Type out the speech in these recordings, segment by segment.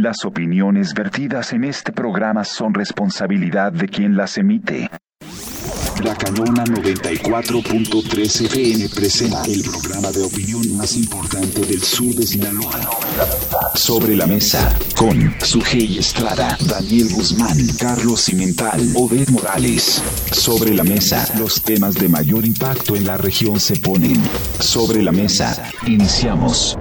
Las opiniones vertidas en este programa son responsabilidad de quien las emite. La Canona 94.3 FM presenta el programa de opinión más importante del sur de Sinaloa. Sobre la mesa, con Sujei Estrada, Daniel Guzmán, Carlos Cimental, Obed Morales. Sobre la mesa, los temas de mayor impacto en la región se ponen. Sobre la mesa, iniciamos.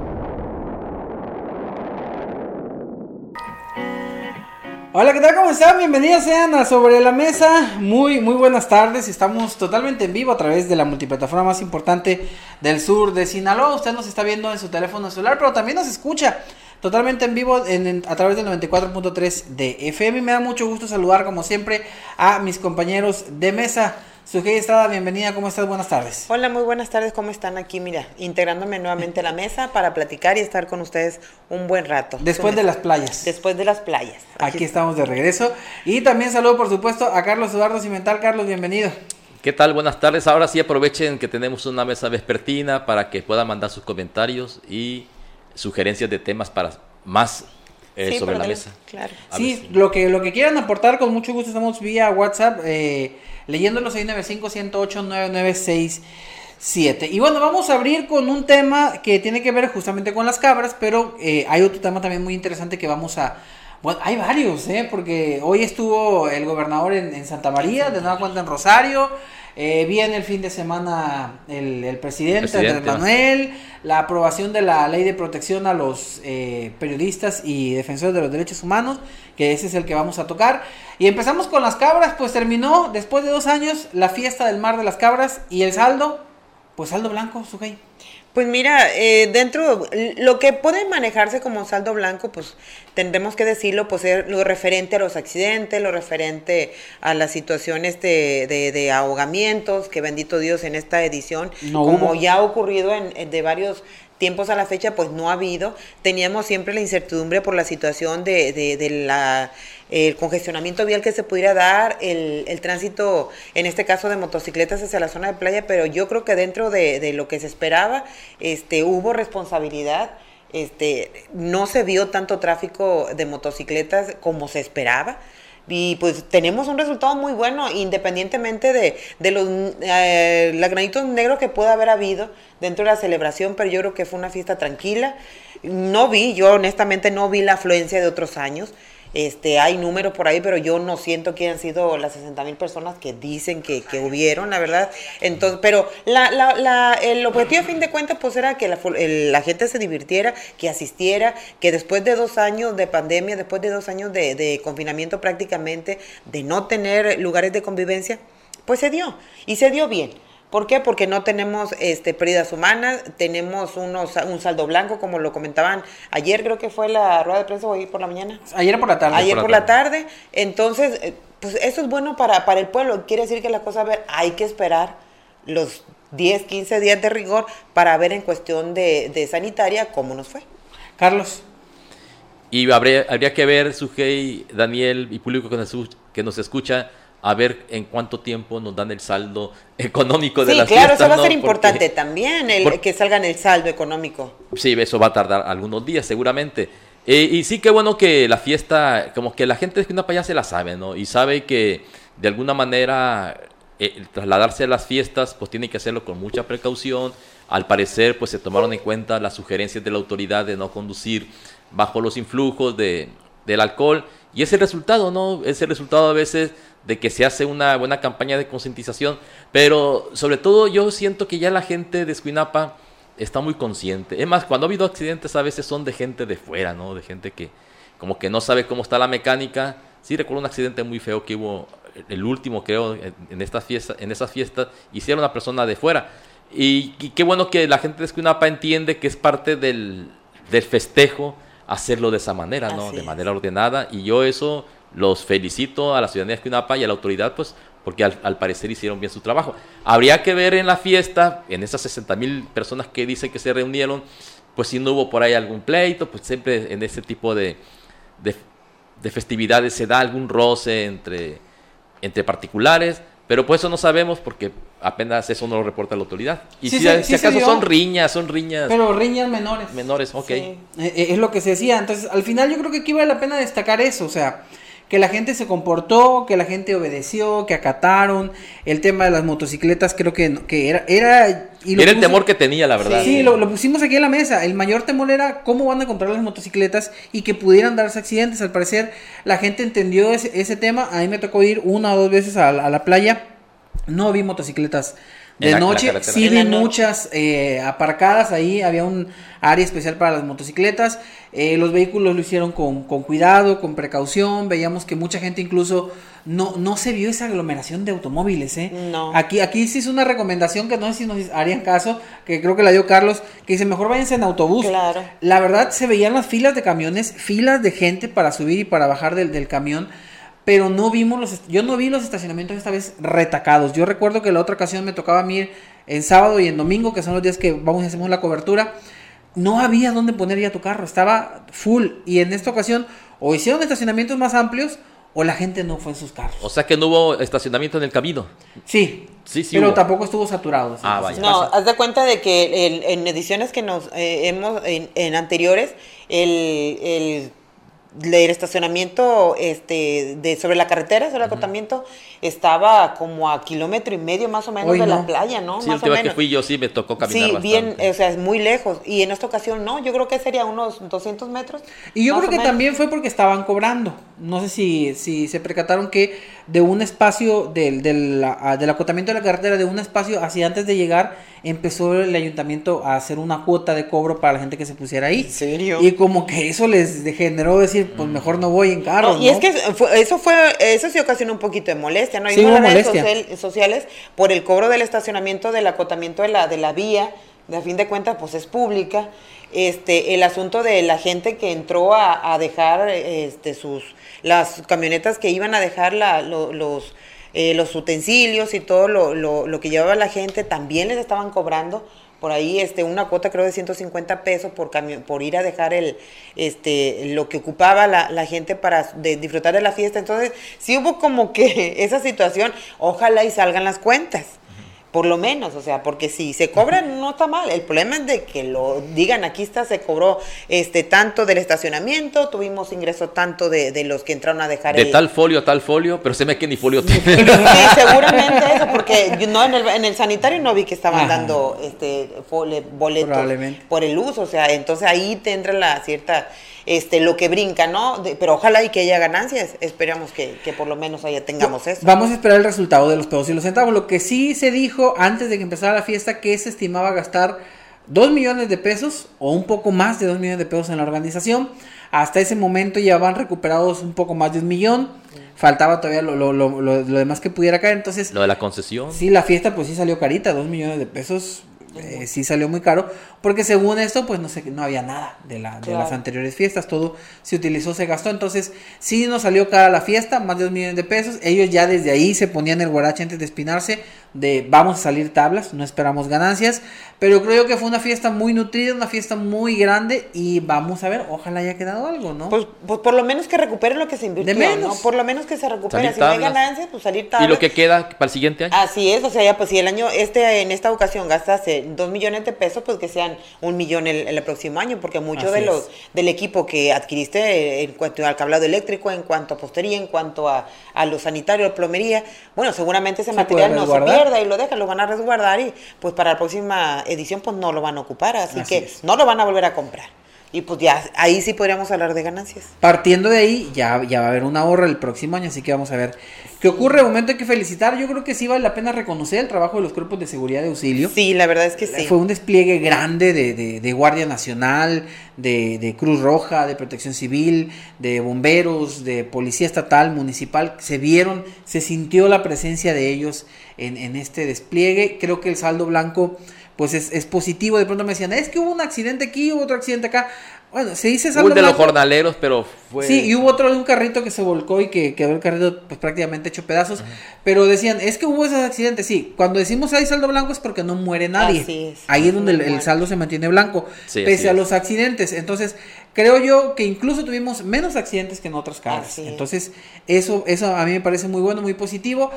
Hola, ¿qué tal? ¿Cómo están? Bienvenidos sean a Sobre la Mesa. Muy, muy buenas tardes. Estamos totalmente en vivo a través de la multiplataforma más importante del sur de Sinaloa. Usted nos está viendo en su teléfono celular, pero también nos escucha totalmente en vivo a través del 94.3 de FM. Me da mucho gusto saludar, como siempre, a mis compañeros de mesa. Sujei Estrada, bienvenida, ¿cómo estás? Buenas tardes. Hola, muy buenas tardes, ¿cómo están aquí? Mira, integrándome nuevamente a la mesa para platicar y estar con ustedes un buen rato. Después de las playas. Después de las playas. Aquí estamos de regreso. Y también saludo, por supuesto, a Carlos Eduardo Cimental. Carlos, bienvenido. ¿Qué tal? Buenas tardes. Ahora sí aprovechen que tenemos una mesa vespertina para que puedan mandar sus comentarios y sugerencias de temas para más eh, sobre la mesa. Claro. Sí, lo que, lo que quieran aportar, con mucho gusto estamos vía WhatsApp. Eh, leyéndolo 695-108-9967. Y bueno, vamos a abrir con un tema que tiene que ver justamente con las cabras, pero eh, hay otro tema también muy interesante que vamos a... Bueno, hay varios, ¿eh? Porque hoy estuvo el gobernador en, Santa María, de nueva cuenta en Rosario. Eh, viene el fin de semana el, presidente, Andrés Manuel, la aprobación de la ley de protección a los eh, periodistas y defensores de los derechos humanos, que ese es el que vamos a tocar. Y empezamos con las cabras, pues terminó después de dos años la fiesta del mar de las cabras y el saldo, pues saldo blanco, Sujei. Pues mira, eh, dentro, lo que puede manejarse como saldo blanco, pues tendremos que decirlo, pues es lo referente a los accidentes, lo referente a las situaciones de, de, ahogamientos, que bendito Dios en esta edición, como ya ha ocurrido en, de varios tiempos a la fecha, pues no ha habido. Teníamos siempre la incertidumbre por la situación de, de, de la congestionamiento vial que se pudiera dar, el, el, tránsito, en este caso de motocicletas hacia la zona de playa, pero yo creo que dentro de, de lo que se esperaba, este, hubo responsabilidad. Este, no se vio tanto tráfico de motocicletas como se esperaba y pues tenemos un resultado muy bueno, independientemente de, de los eh, negros que pueda haber habido dentro de la celebración, pero yo creo que fue una fiesta tranquila. No vi, yo honestamente no vi la afluencia de otros años. Este, hay números por ahí, pero yo no siento que hayan sido las 60 mil personas que dicen que, que, hubieron, la verdad. Entonces, pero la, la, la, el objetivo a fin de cuentas pues era que la, la, gente se divirtiera, que asistiera, que después de dos años de pandemia, después de dos años de, de confinamiento prácticamente, de no tener lugares de convivencia, pues se dio y se dio bien. ¿Por qué? Porque no tenemos este, pérdidas humanas, tenemos unos, un saldo blanco, como lo comentaban ayer, creo que fue la rueda de prensa hoy por la mañana. Ayer por la tarde. Ayer por, la, tarde. Entonces, eh, pues eso es bueno para, para el pueblo. Quiere decir que la cosa, a ver, hay que esperar los 10, 15 días de rigor para ver en cuestión de, de sanitaria cómo nos fue. Carlos. Y habría, habría que ver, Sujei, Daniel y público que nos, que nos escucha, a ver en cuánto tiempo nos dan el saldo económico de sí, las claro, fiestas. eso va a ser ¿no? importante Porque, también, el, por, que salgan el saldo económico. Sí, eso va a tardar algunos días seguramente. Eh, y sí, qué bueno que la fiesta, como que la gente de Esquinapa ya se la sabe, ¿no? Y sabe que de alguna manera eh, trasladarse a las fiestas, pues tiene que hacerlo con mucha precaución. Al parecer, pues se tomaron en cuenta las sugerencias de la autoridad de no conducir bajo los influjos de, del alcohol. Y ese resultado, ¿no? Es el resultado a veces de que se hace una buena campaña de concientización, pero sobre todo yo siento que ya la gente de Escuinapa está muy consciente. Es más, cuando ha habido accidentes a veces son de gente de fuera, ¿no? De gente que como que no sabe cómo está la mecánica. Sí recuerdo un accidente muy feo que hubo, el último creo, en esta fiesta, en esas fiestas, hicieron una persona de fuera. Y, y, qué bueno que la gente de Escuinapa entiende que es parte del, del festejo hacerlo de esa manera, ¿no? Así de es. manera ordenada. Y yo eso los felicito a la ciudadanía de Escuinapa y a la autoridad, pues, porque al, al, parecer hicieron bien su trabajo. Habría que ver en la fiesta, en esas 60 mil personas que dicen que se reunieron, pues si no hubo por ahí algún pleito, pues siempre en ese tipo de, de, de festividades se da algún roce entre, entre particulares, Pero pues eso no sabemos porque apenas eso no lo reporta la autoridad. Y Sí si, se- si sí se acaso son riñas, son riñas Pero riñas menores. menores, ok. Eh, eh, es lo que se decía. Entonces, al final yo creo que aquí vale la pena destacar eso, o sea, que la gente se comportó, que la gente obedeció, que acataron. El tema de las motocicletas creo que, que era... Era, y Era el temor que tenía, la verdad. Sí, lo, lo pusimos aquí en la mesa. El mayor temor era cómo van a comprar las motocicletas y que pudieran darse accidentes. Al parecer, la gente entendió ese, ese tema. A mí me tocó ir una o dos veces a, la- a la playa. No vi motocicletas de la- en la noche. sí vi muchas eh, aparcadas ahí. Había un área especial para las motocicletas. Eh, los vehículos lo hicieron con, con cuidado, con precaución. Veíamos que mucha gente incluso no, no se vio esa aglomeración de automóviles. ¿eh? No. Aquí, aquí sí es una recomendación que no sé si nos harían caso, que creo que la dio Carlos, que dice mejor váyanse en autobús. Claro. La verdad se veían las filas de camiones, filas de gente para subir y para bajar del, del camión, pero no vimos los, yo no vi los estacionamientos esta vez retacados. Yo recuerdo que la otra ocasión me tocaba a mí ir en sábado y en domingo, que son los días que vamos y hacemos la cobertura, no había dónde poner ya tu carro, estaba full. Y en esta ocasión o hicieron estacionamientos más amplios o la gente no fue en sus carros. O sea que no hubo estacionamiento en el camino. Sí, Sí, sí pero hubo. tampoco estuvo saturado. sí, Ah, vaya. No, pasa. haz de cuenta de que el- en ediciones que nos eh, hemos, en, en anteriores, el, el, el estacionamiento este, de, sobre la carretera, sobre el acotamiento, estaba como a kilómetro y medio más o menos Hoy de no. la playa, ¿no? Sí, más o vez que menos. fui yo sí me tocó caminar Sí, bastante. bien, o sea, es muy lejos. Y en esta ocasión no, yo creo que sería unos 200 metros. Y yo creo que menos. también fue porque estaban cobrando. No sé si, si se percataron que de un espacio del, del, ah, del acotamiento de la carretera, de un espacio hacia antes de llegar, empezó el ayuntamiento a hacer una cuota de cobro para la gente que se pusiera ahí. ¿En serio? Y como que eso les generó decir, pues mejor no voy en carro. No, y es que fue- eso fue, eso sí ocasionó un poquito de molestia, ¿no? Sí, Sí, redes molestia. social- sociales por el cobro del estacionamiento, del acotamiento de la, de la vía, a fin de cuentas, pues es pública. Este, el asunto de la gente que entró a, a dejar este, sus, las camionetas que iban a dejar la- lo- los, eh, los utensilios y todo lo, lo- lo que llevaba la gente, también les estaban cobrando por ahí este una cuota creo de 150 pesos por por ir a dejar el este lo que ocupaba la, la gente para de disfrutar de la fiesta. Entonces sí hubo como que esa situación. Ojalá y salgan las cuentas por lo menos, o sea, porque si se cobran no está mal. El problema es de que lo digan, aquí está, se cobró este tanto del estacionamiento, tuvimos ingreso tanto de, de los que entraron a dejar De el, tal folio a tal folio, pero se me que ni folio tiene. Sí, seguramente eso, porque yo no en el, en el sanitario no vi que estaban Ajá. dando este Probablemente. por el uso, o sea, entonces ahí tendrá la cierta este lo que brinca, ¿no? De- pero ojalá y que haya ganancias, esperamos que, que por lo menos haya tengamos eso. Vamos a esperar el resultado de los pesos y los centavos. Lo que sí se dijo antes de que empezara la fiesta que se estimaba gastar 2 millones de pesos o un poco más de 2 millones de pesos en la organización. Hasta ese momento ya van recuperados un poco más de un millón. Faltaba todavía lo, lo- lo- lo- lo demás que pudiera caer. Entonces, Lo de la concesión. sí, la fiesta pues sí salió carita, 2 millones de pesos. Eh, sí salió muy caro porque según esto pues no sé no había nada de, la, de las anteriores fiestas todo se utilizó se gastó entonces sí nos salió cara la fiesta más de 2 millones de pesos ellos ya desde ahí se ponían el guarache antes de espinarse de vamos a salir tablas no esperamos ganancias pero creo que fue una fiesta muy nutrida una fiesta muy grande y vamos a ver ojalá haya quedado algo no Pues, pues por lo menos que recupere lo que se invirtió, De menos. ¿no? Por lo menos que se recupere. Salir Si no hay ganancias, pues salir Y tablas. lo que queda para el siguiente año. Así es, o sea, ya pues si el año, este, en esta ocasión gastas eh, dos millones de pesos, pues que sean un millón el, el próximo año, porque mucho Así de los, es. del equipo que adquiriste eh, en cuanto al cablado eléctrico, en cuanto a postería, en cuanto a, a lo sanitario, plomería, bueno, seguramente ese Se material no se resguardar. pierda y lo dejan, lo van a resguardar y pues para la próxima edición pues no lo van a ocupar, así, Así que es. no lo van a volver a comprar. Y pues ya, ahí sí podríamos hablar de ganancias. Partiendo de ahí, ya, ya va a haber un ahorro el próximo año, así que vamos a ver qué ocurre. De momento hay que felicitar. Yo creo que sí vale la pena reconocer el trabajo de los cuerpos de seguridad de auxilio. Sí, la verdad es que sí. Fue un despliegue grande de, de- de Guardia Nacional, de, de Cruz Roja, de Protección Civil, de bomberos, de Policía Estatal, Municipal. Se vieron, se sintió la presencia de ellos en, en este despliegue. Creo que el saldo blanco pues es, es positivo. De pronto me decían, es que hubo un accidente aquí, hubo otro accidente acá. Bueno, se dice saldo el de los blanco. jornaleros, pero fue. Sí, y hubo otro de un carrito que se volcó y que quedó el carrito pues prácticamente hecho pedazos. Pero decían, es que hubo esos accidentes. Sí, cuando decimos hay saldo blanco es porque no muere nadie. Así es. Ahí es donde el, el saldo se mantiene blanco, Sí, pese a es. los accidentes. Entonces, creo yo que incluso tuvimos menos accidentes que en otras carreras. Entonces, eso, eso a mí me parece muy bueno, muy positivo.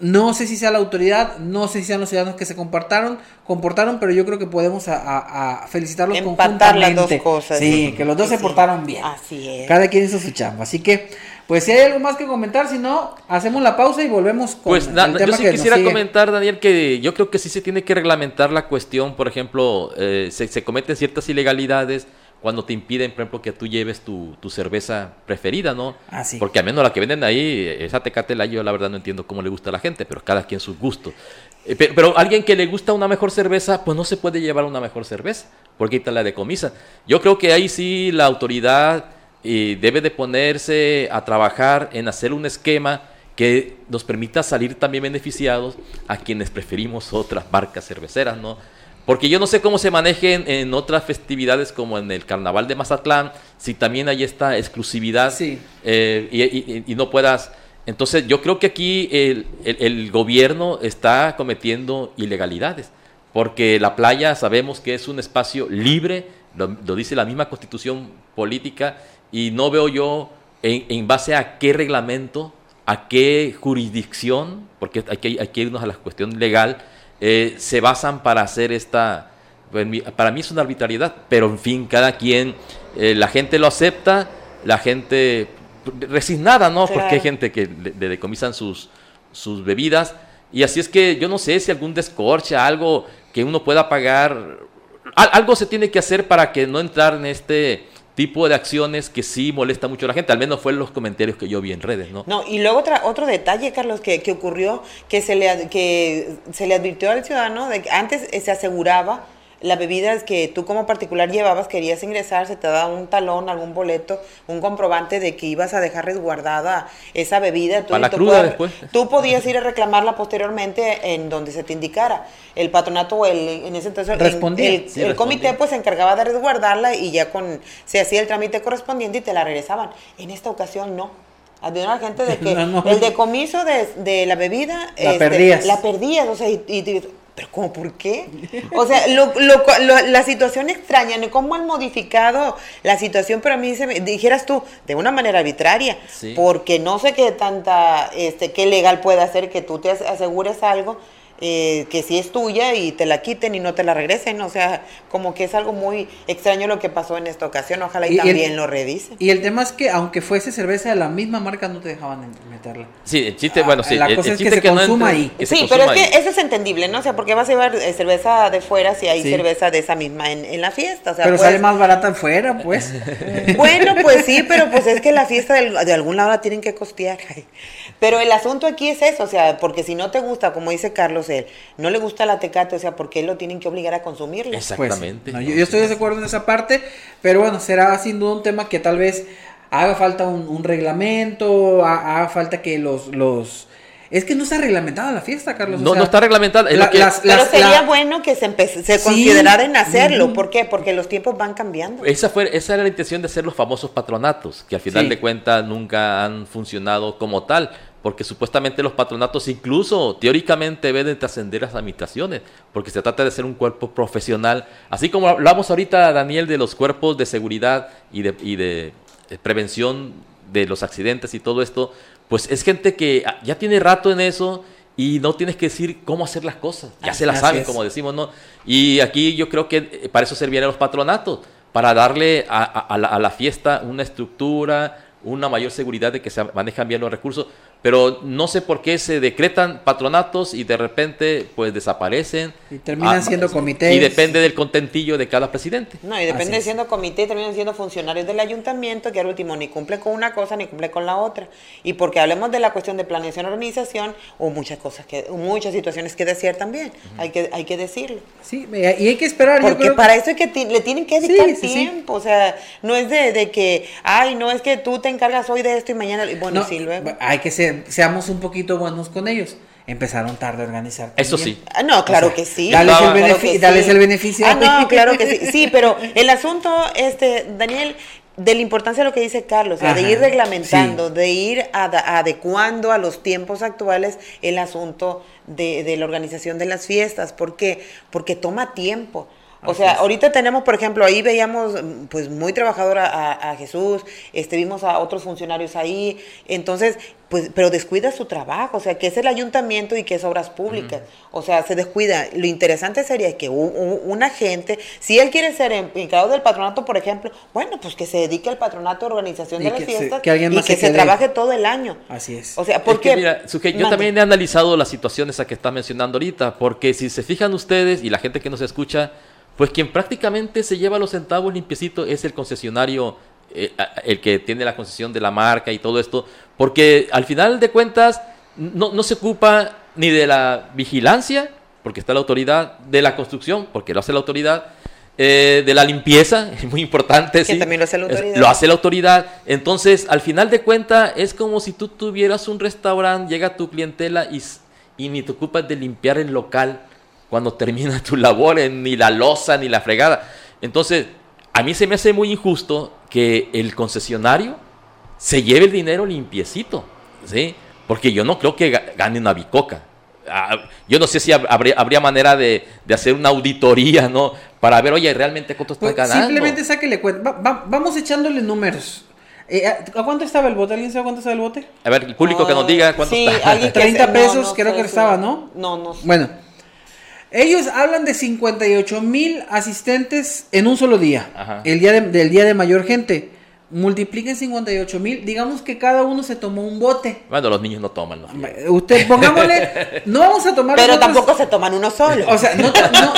No sé si sea la autoridad, no sé si sean los ciudadanos que se comportaron, comportaron, pero yo creo que podemos a, a, felicitarlos Empatar las dos cosas. Sí, que los dos se portaron bien. Así es. Cada quien hizo su chamba. Así que, pues si hay algo más que comentar, si no, hacemos la pausa y volvemos con pues, el tema yo sí quisiera comentar, Daniel, que yo creo que sí se tiene que reglamentar la cuestión, por ejemplo, eh, se, se cometen ciertas ilegalidades cuando te impiden, por ejemplo, que tú lleves tu, tu cerveza preferida, ¿no? Ah, sí. Porque al menos la que venden ahí, esa tecatela, yo la verdad no entiendo cómo le gusta a la gente, pero cada quien sus gustos. Eh, pero, alguien que le gusta una mejor cerveza, pues no se puede llevar una mejor cerveza, porque ahí la decomisa. Yo creo que ahí sí la autoridad eh, debe de ponerse a trabajar en hacer un esquema que nos permita salir también beneficiados a quienes preferimos otras marcas cerveceras, ¿no? Porque yo no sé cómo se manejen en otras festividades como en el Carnaval de Mazatlán, si también hay esta exclusividad eh, y, no puedas... Entonces yo creo que aquí el, gobierno está cometiendo ilegalidades, porque la playa sabemos que es un espacio libre, lo, dice la misma constitución política, y no veo yo en, base a qué reglamento, a qué jurisdicción, porque hay que, hay que irnos a la cuestión legal, eh, se basan para hacer esta... Para mí es una arbitrariedad, pero en fin, cada quien, eh, la gente lo acepta, la gente resignada, ¿no? Porque hay gente que le, decomisan sus, sus bebidas. Y así es que yo no sé si algún descorche, algo que uno pueda pagar, algo se tiene que hacer para que no entrar en este tipo de acciones que sí molesta mucho a la gente, al menos fue en los comentarios que yo vi en redes, ¿no? No, y luego otra, otro detalle, Carlos, que, que ocurrió, que se, le, que se le advirtió al ciudadano de que antes se aseguraba la bebida es que tú como particular llevabas, querías ingresar, se te daba un talón, algún boleto, un comprobante de que ibas a dejar resguardada esa bebida. Tú, la cruda después. Tú podías ir a reclamarla posteriormente en donde se te indicara. El patronato, el, en ese entonces, el, comité pues se encargaba de resguardarla y ya con se hacía el trámite correspondiente y te la regresaban. En esta ocasión no. Había la gente de que el decomiso de, de la bebida la este, perdías. La perdías, o sea, y pero ¿cómo por qué? O sea, la situación extraña, ¿no? ¿Cómo han modificado la situación? Pero a mí, se me, dijeras tú, de una manera arbitraria, porque no sé qué tanta, este, qué legal puede hacer que tú te asegures algo eh, que si es tuya y te la quiten y no te la regresen. O sea, como que es algo muy extraño lo que pasó en esta ocasión. Ojalá y, también lo revisen. Y el tema es que aunque fuese cerveza de la misma marca, no te dejaban meterla. Sí, el chiste, bueno, sí. La cosa es que se consuma ahí. sí, pero es que eso es entendible, ¿no? O sea, porque vas a llevar eh, cerveza de fuera si hay cerveza de esa misma en, la fiesta. pero pues sale más barata fuera, pues. bueno, pues sí, pero pues es que la fiesta de, de algún lado la tienen que costear. Pero el asunto aquí es eso, o sea, porque si no te gusta, como dice Carlos, él, no le gusta la tecate, o sea, ¿por qué lo tienen que obligar a consumirlo? Exactamente. Pues, yo, estoy de acuerdo en esa parte, pero bueno, será sin duda un tema que tal vez haga falta un, reglamento, haga falta que los, los es que no está reglamentada la fiesta, Carlos. No, no está reglamentada. pero sería bueno que se, se considerara en hacerlo. ¿Por qué? Porque los tiempos van cambiando. Esa, fue, esa era la intención de hacer los famosos patronatos, que al final de cuentas nunca han funcionado como tal porque supuestamente los patronatos incluso teóricamente deben de trascender las habitaciones, porque se trata de ser un cuerpo profesional, así como hablamos ahorita, Daniel, de los cuerpos de seguridad y de, y de prevención de los accidentes y todo esto, pues es gente que ya tiene rato en eso y no tienes que decir cómo hacer las cosas, ya se las saben, como decimos, ¿no? Y aquí yo creo que eh, para eso servirían los patronatos, para darle a, la, a la fiesta una estructura, una mayor seguridad de que se manejan bien los recursos, pero no sé por qué se decretan patronatos y de repente pues desaparecen. Y terminan ah, siendo comités. Y depende del contentillo de cada presidente. No, y depende siendo comité, terminan siendo funcionarios del ayuntamiento que al último ni cumple con una cosa ni cumple con la otra. Y porque hablemos de la cuestión de planeación y organización, o muchas cosas que, muchas situaciones que decir también, hay, que, hay que decirlo. Sí, y hay que esperar. Porque para eso es que le tienen que dedicar tiempo, o sea, no es de, que, ay, no es que tú te encargas hoy de esto y mañana, bueno, sí, luego. Hay que ser seamos un poquito buenos con ellos. Empezaron tarde a organizar. Eso sí. Ah, no, claro que sí. Dales, el, beneficio. Ah, no, claro que sí. Sí, pero el asunto, este, Daniel, de la importancia de lo que dice Carlos, de ir reglamentando, de ir adecuando a los tiempos actuales el asunto de, de, la organización de las fiestas. ¿Por qué? Porque toma tiempo. O sea, ahorita tenemos, por ejemplo, ahí veíamos, pues, muy trabajador a, a, Jesús, este, vimos a otros funcionarios ahí, entonces, pues, pero descuida su trabajo, o sea, que es el ayuntamiento y que es obras públicas, o sea, se descuida. Lo interesante sería que un, un, agente, si él quiere ser empleado del patronato, por ejemplo, bueno, pues que se dedique al patronato de organización de las fiestas y que se, trabaje todo el año. Así es. O sea, porque... mira, yo también he analizado las situaciones a que está mencionando ahorita, porque si se fijan ustedes y la gente que nos escucha, pues quien prácticamente se lleva los centavos limpiecito es el concesionario, eh, el que tiene la concesión de la marca y todo esto, porque al final de cuentas no, no se ocupa ni de la vigilancia, porque está la autoridad, de la construcción, porque lo hace la autoridad, eh, de la limpieza, es muy importante. Que también lo hace la autoridad. lo hace la autoridad. Entonces, al final de cuentas, es como si tú tuvieras un restaurante, llega tu clientela y, y ni te ocupas de limpiar el local cuando termina tu labor, ni la losa, ni la fregada. Entonces, a mí se me hace muy injusto que el concesionario se lleve el dinero limpiecito, ¿sí? Porque yo no creo que gane una bicoca. Ah, yo no sé si habría, habría manera de, hacer una auditoría, ¿no? Para ver, oye, realmente cuánto está pues, ganando. Simplemente sáquele cuenta. vamos echándole números. Eh, ¿A cuánto estaba el bote? ¿Alguien sabe cuánto estaba el bote? A ver, el público que nos diga cuánto sí, está. 30 pesos, creo que estaba, ¿no? No, no. Bueno, ellos hablan de 58 mil asistentes en un solo día, el día del día de mayor gente. Multipliquen 58 mil, digamos que cada uno se tomó un bote. Bueno, los niños no toman. Usted, pongámosle, no vamos a tomar. Pero tampoco se toman uno solo. O sea, no,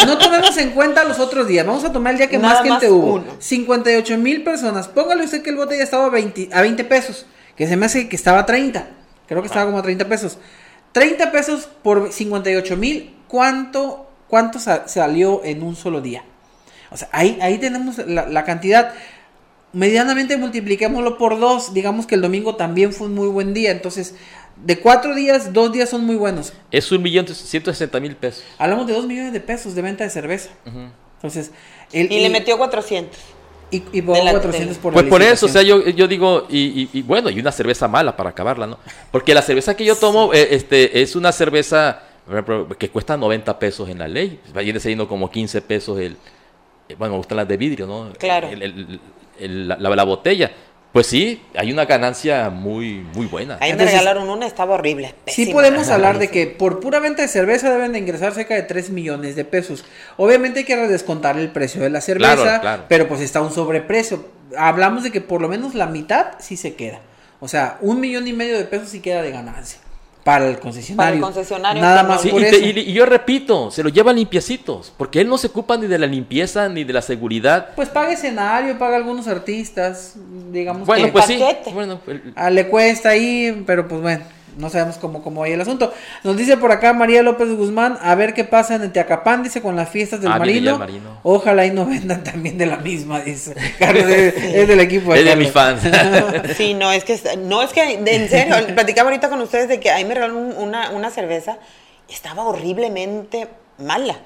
no, tomemos en cuenta los otros días, vamos a tomar el día que más gente hubo. 58 mil personas, póngale usted que el bote ya estaba a 20, a 20 pesos, que se me hace que estaba a 30, creo que estaba como a 30 pesos. 30 pesos por 58 mil, ¿cuánto, ¿cuánto salió en un solo día? O sea, ahí, ahí tenemos la, la cantidad medianamente multipliquémoslo por dos, digamos que el domingo también fue un muy buen día, entonces de cuatro días, dos días son muy buenos. Es un millón ciento sesenta mil pesos. Hablamos de dos millones de pesos de venta de cerveza. Entonces, y le metió 400. Y, y por 400 por Pues por eso, o sea, yo, yo digo, y, bueno, y una cerveza mala para acabarla, ¿no? Porque la cerveza que yo tomo eh, este, es una cerveza que cuesta 90 pesos en la ley. Va a ir siendo como 15 pesos el... Eh, bueno, me gustan las de vidrio, ¿no? Claro la, la, botella. Pues sí, hay una ganancia muy, muy buena. Ahí me regalaron una, estaba horrible. Sí podemos hablar de que por pura venta de cerveza deben de ingresar cerca de 3 millones de pesos. Obviamente hay que descontar el precio de la cerveza, pero pues está un sobreprecio. Hablamos de que por lo menos la mitad sí se queda. O sea, un millón y medio de pesos sí queda de ganancia para el concesionario. Nada más por y, eso. y, yo repito, se lo lleva limpiecitos, porque él no se ocupa ni de la limpieza ni de la seguridad. Pues paga escenario, paga algunos artistas, digamos. Bueno, pues sí. Bueno, ah, le cuesta ahí, pero pues bueno no sabemos cómo, cómo hay el asunto. Nos dice por acá María López Guzmán, a ver qué pasa en Teacapán, dice, con las fiestas del ah, marino. Ojalá y no vendan también de la misma, dice. Carlos es, del equipo. De es de mis fans. sí, no, es que, no, es que, en serio, platicaba ahorita con ustedes de que ahí me regalaron una, una cerveza, estaba horriblemente mala.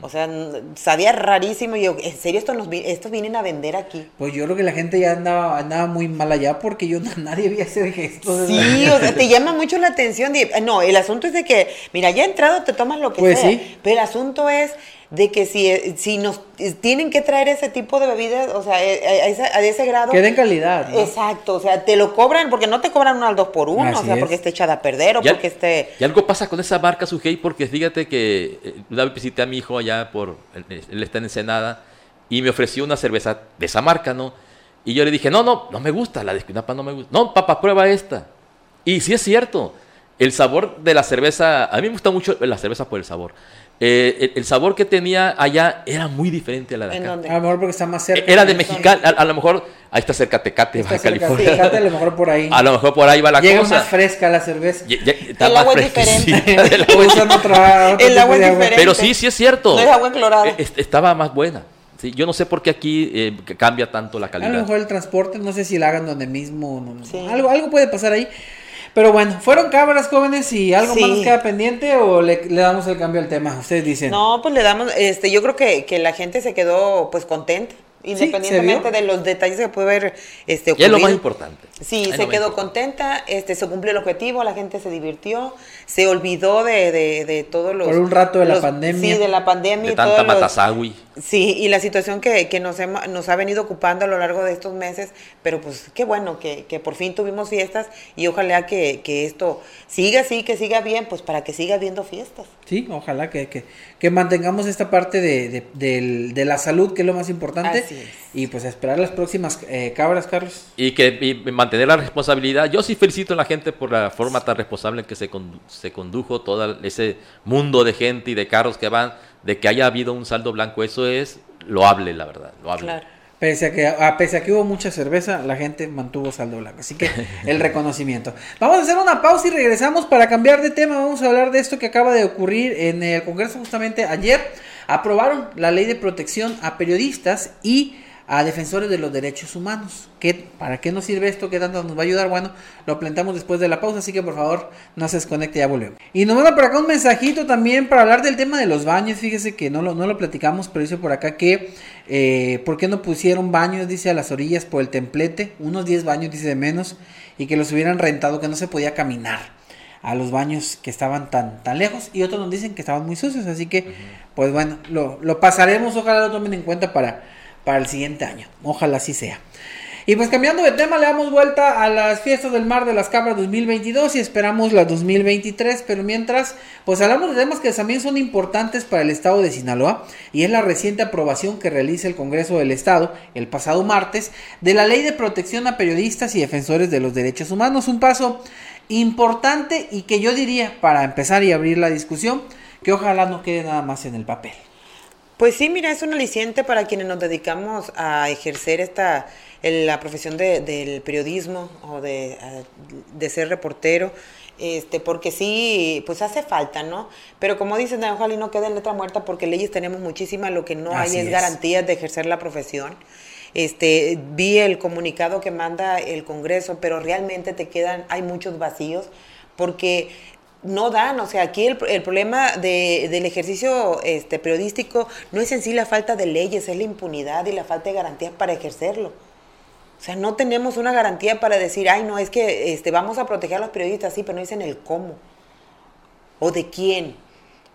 O sea, sabía rarísimo. Y yo, ¿en serio esto nos, estos vienen a vender aquí? Pues yo creo que la gente ya andaba, andaba muy mal allá porque yo nadie había ese gesto. Sí, o sea, te llama mucho la atención. no, el asunto es de que, mira, ya entrado te tomas lo que pues sea. Sí. Pero el asunto es de que si, si nos tienen que traer ese tipo de bebidas, o sea, eh, eh, a ese, a ese grado. Que den calidad. Exacto, o sea, te lo cobran porque no te cobran uno al dos por uno, o sea, porque esté echada a perder o porque esté. Y algo pasa con esa marca Sujei, porque fíjate que eh, una vez visité a mi hijo allá por. Él está en Ensenada y me ofreció una cerveza de esa marca, ¿no? Y yo le dije, no, no, no me gusta, la de Esquinapa no me gusta. No, papá, prueba esta. Y sí es cierto, el sabor de la cerveza, a mí me gusta mucho la cerveza por el sabor. Eh, el, sabor que tenía allá era muy diferente a la de acá. A lo mejor porque está más cerca. Era de Mexicali, a, lo mejor ahí está cerca Tecate, Baja California. a lo mejor por ahí. A lo mejor por ahí va la Llega cosa. más fresca la cerveza. el agua es diferente. el agua es diferente. Pero sí, sí es cierto. No es agua clorada. E, estaba más buena. Sí, yo no sé por qué aquí eh, cambia tanto la calidad. A lo mejor el transporte, no sé si la hagan donde mismo. No, algo, algo puede pasar ahí. Pero bueno, fueron cámaras jóvenes y algo más nos queda pendiente o le, damos el cambio al tema. Ustedes dicen. No, pues le damos, este, yo creo que, que la gente se quedó pues contenta. Independientemente de los detalles que puede haber este, ocurrido. Y es lo más importante. Sí, se quedó contenta, este, se cumplió el objetivo, la gente se divirtió, se olvidó de, de, de todos los... Por un rato de la pandemia. Sí, de la pandemia. De tanta matasagui. Sí, y la situación que, que nos, nos ha venido ocupando a lo largo de estos meses, pero pues qué bueno que, que por fin tuvimos fiestas y ojalá que, que, esto siga así, que siga bien, pues para que siga habiendo fiestas. Sí, ojalá que, que, que mantengamos esta parte de, de, de, la salud, que es lo más importante. Así es. Y pues esperar las próximas eh, cabras, Carlos. Y que y mantener la responsabilidad. Yo sí felicito a la gente por la forma tan responsable en que se, condu se condujo todo ese mundo de gente y de carros que van, de que haya habido un saldo blanco. Eso es loable, la verdad, loable. Claro. Pese a, que, a, pese a que hubo mucha cerveza, la gente mantuvo saldo blanco. Así que el reconocimiento. Vamos a hacer una pausa y regresamos para cambiar de tema. Vamos a hablar de esto que acaba de ocurrir en el Congreso justamente ayer. Aprobaron la ley de protección a periodistas y a defensores de los derechos humanos. ¿Qué, ¿Para qué nos sirve esto? ¿Qué tanto nos va a ayudar? Bueno, lo plantamos después de la pausa, así que por favor no se desconecte, ya volvemos. Y nos manda por acá un mensajito también para hablar del tema de los baños. Fíjese que no lo, no lo platicamos, pero dice por acá que eh, ¿por qué no pusieron baños? Dice a las orillas por el templete, unos 10 baños, dice de menos, y que los hubieran rentado, que no se podía caminar a los baños que estaban tan, tan lejos y otros nos dicen que estaban muy sucios, así que pues bueno, lo, lo pasaremos, ojalá lo tomen en cuenta para para el siguiente año. Ojalá así sea. Y pues cambiando de tema, le damos vuelta a las fiestas del mar de las cabras 2022 y esperamos la 2023. Pero mientras, pues hablamos de temas que también son importantes para el estado de Sinaloa y es la reciente aprobación que realiza el Congreso del Estado el pasado martes de la Ley de Protección a Periodistas y Defensores de los Derechos Humanos. Un paso importante y que yo diría, para empezar y abrir la discusión, que ojalá no quede nada más en el papel. Pues sí, mira, es un aliciente para quienes nos dedicamos a ejercer esta la profesión de, del periodismo o de, de, ser reportero, este, porque sí, pues hace falta, ¿no? Pero como dicen, ojalá y no quede en letra muerta, porque leyes tenemos muchísimas, lo que no Así hay es, es garantías de ejercer la profesión. Este, vi el comunicado que manda el Congreso, pero realmente te quedan, hay muchos vacíos, porque no dan, o sea, aquí el, el problema de, del ejercicio este, periodístico no es en sí la falta de leyes, es la impunidad y la falta de garantías para ejercerlo. O sea, no tenemos una garantía para decir, ay, no, es que este, vamos a proteger a los periodistas, sí, pero no dicen el cómo o de quién.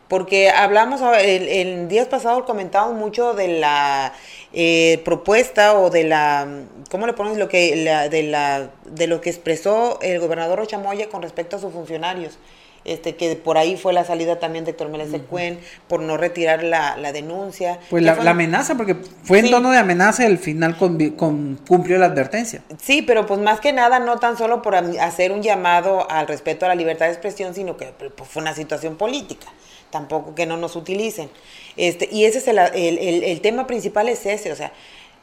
Porque hablamos, el, el días pasados comentamos mucho de la eh, propuesta o de la, ¿cómo le pones lo que, la, de, la, de lo que expresó el gobernador Ochamoya con respecto a sus funcionarios este que por ahí fue la salida también de Héctor Meléndez uh -huh. por no retirar la, la denuncia. Pues la, la, amenaza, porque fue en sí. tono de amenaza y al final con, con, cumplió la advertencia. Sí, pero pues más que nada no tan solo por hacer un llamado al respeto a la libertad de expresión, sino que pues, fue una situación política, tampoco que no nos utilicen. Este, y ese es el, el, el, el tema principal es ese, o sea,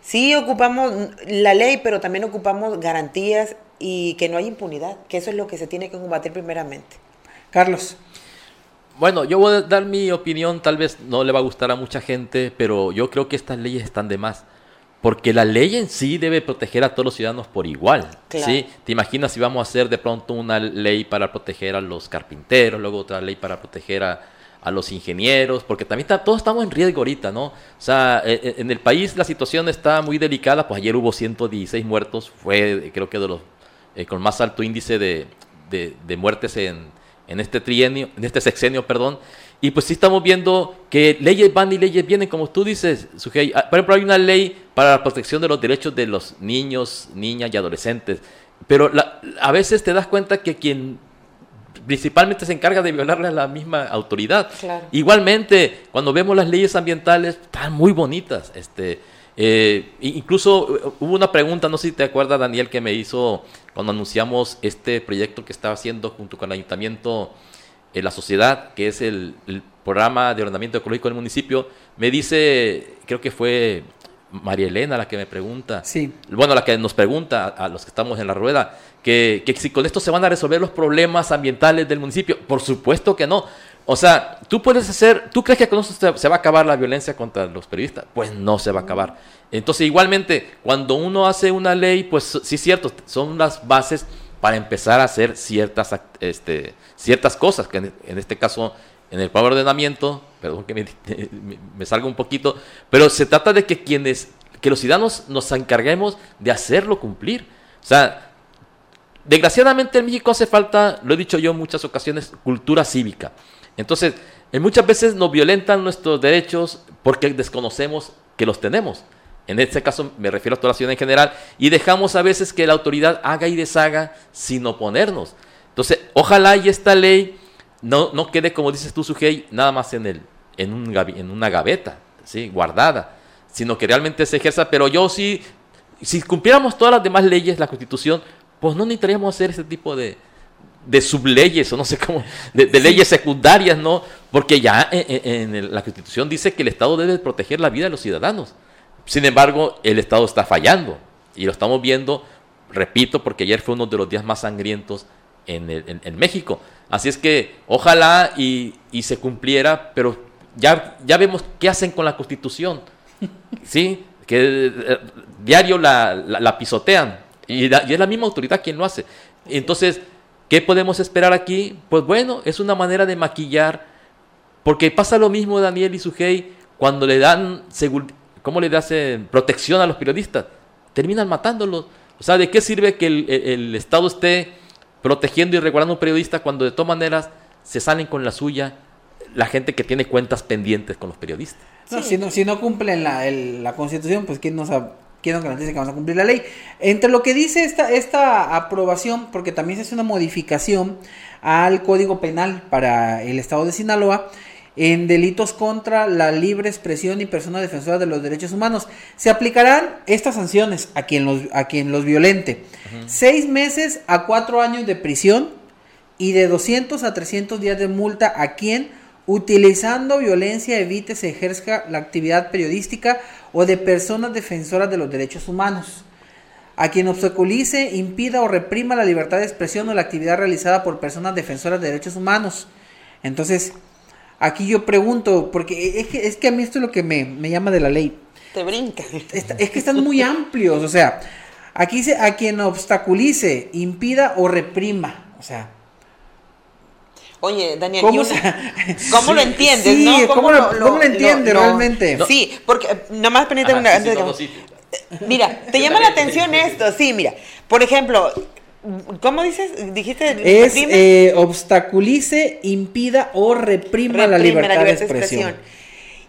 sí ocupamos la ley, pero también ocupamos garantías y que no hay impunidad, que eso es lo que se tiene que combatir primeramente. Carlos. Bueno, yo voy a dar mi opinión, tal vez no le va a gustar a mucha gente, pero yo creo que estas leyes están de más. Porque la ley en sí debe proteger a todos los ciudadanos por igual. Claro. ¿sí? ¿Te imaginas si vamos a hacer de pronto una ley para proteger a los carpinteros, luego otra ley para proteger a, a los ingenieros? Porque también está, todos estamos en riesgo ahorita, ¿no? O sea, en el país la situación está muy delicada, pues ayer hubo 116 muertos, fue creo que de los eh, con más alto índice de, de, de muertes en, en este trienio, en este sexenio, perdón, y pues sí estamos viendo que leyes van y leyes vienen, como tú dices, Sujei. Por ejemplo, hay una ley para la protección de los derechos de los niños, niñas y adolescentes, pero la, a veces te das cuenta que quien principalmente se encarga de violarle a la misma autoridad. Claro. Igualmente, cuando vemos las leyes ambientales, están muy bonitas. Este, eh, incluso hubo una pregunta, no sé si te acuerdas, Daniel, que me hizo cuando anunciamos este proyecto que estaba haciendo junto con el ayuntamiento, eh, la sociedad, que es el, el, programa de ordenamiento ecológico del municipio, me dice, creo que fue María Elena la que me pregunta, sí. bueno, la que nos pregunta a, a los que estamos en la rueda, que, que si con esto se van a resolver los problemas ambientales del municipio. Por supuesto que no. O sea, tú puedes hacer, ¿tú crees que con eso se va a acabar la violencia contra los periodistas? Pues no se va a acabar. Entonces, igualmente, cuando uno hace una ley, pues sí es cierto, son las bases para empezar a hacer ciertas, este, ciertas cosas, que en, este caso, en el de ordenamiento, perdón que me, me, me salga un poquito, pero se trata de que quienes, que los ciudadanos nos encarguemos de hacerlo cumplir. O sea, desgraciadamente en México hace falta, lo he dicho yo en muchas ocasiones, cultura cívica. Entonces, muchas veces nos violentan nuestros derechos porque desconocemos que los tenemos. En este caso me refiero a toda la ciudad en general y dejamos a veces que la autoridad haga y deshaga sin oponernos. Entonces, ojalá y esta ley no, no quede, como dices tú, Sujei, nada más en, el, en, un, en una gaveta, ¿sí? guardada, sino que realmente se ejerza. Pero yo sí, si cumpliéramos todas las demás leyes, la Constitución, pues no necesitaríamos hacer ese tipo de, de subleyes o no sé cómo, de, leyes secundarias, ¿no? Porque ya en, la Constitución dice que el Estado debe proteger la vida de los ciudadanos. Sin embargo, el Estado está fallando y lo estamos viendo, repito, porque ayer fue uno de los días más sangrientos en, México. Así es que ojalá y, se cumpliera, pero ya, ya vemos qué hacen con la Constitución. ¿Sí? Que eh, diario la, pisotean y, y, es la misma autoridad quien lo hace. Entonces, ¿qué podemos esperar aquí? Pues bueno, es una manera de maquillar, porque pasa lo mismo Daniel y Sujei cuando le dan, ¿cómo le hacen protección a los periodistas? Terminan matándolos. O sea, ¿de qué sirve que el, el Estado esté protegiendo y regulando a un periodista cuando de todas maneras se salen con la suya la gente que tiene cuentas pendientes con los periodistas. si, no, si no cumplen la, la constitución, pues ¿quién nos, quién nos garantiza que vamos a cumplir la ley? Entre lo que dice esta, esta aprobación, porque también se hace una modificación al Código Penal para el Estado de Sinaloa, en delitos contra la libre expresión y personas defensoras de los derechos humanos. Se aplicarán estas sanciones a quien los, a quien los violente. Seis meses a cuatro años de prisión y de 200 a 300 días de multa a quien, utilizando violencia, evite se ejerza la actividad periodística o de personas defensoras de los derechos humanos. A quien obstaculice, impida o reprima la libertad de expresión o la actividad realizada por personas defensoras de derechos humanos. Entonces, Aquí yo pregunto, porque es que, es que a mí esto es lo que me, llama de la ley. Te brinca. Es que están muy amplios, o sea, aquí dice a quien obstaculice, impida o reprima, o sea. Oye, Daniel, ¿cómo, ¿cómo lo entiendes? Sí, ¿cómo, lo, entiendes realmente? Sí, porque nomás pendiente una... Mira, te llama la atención esto, sí, mira. Por ejemplo, ¿Cómo dices? Dijiste. Es eh, obstaculice, impida o reprima, la, libertad de expresión.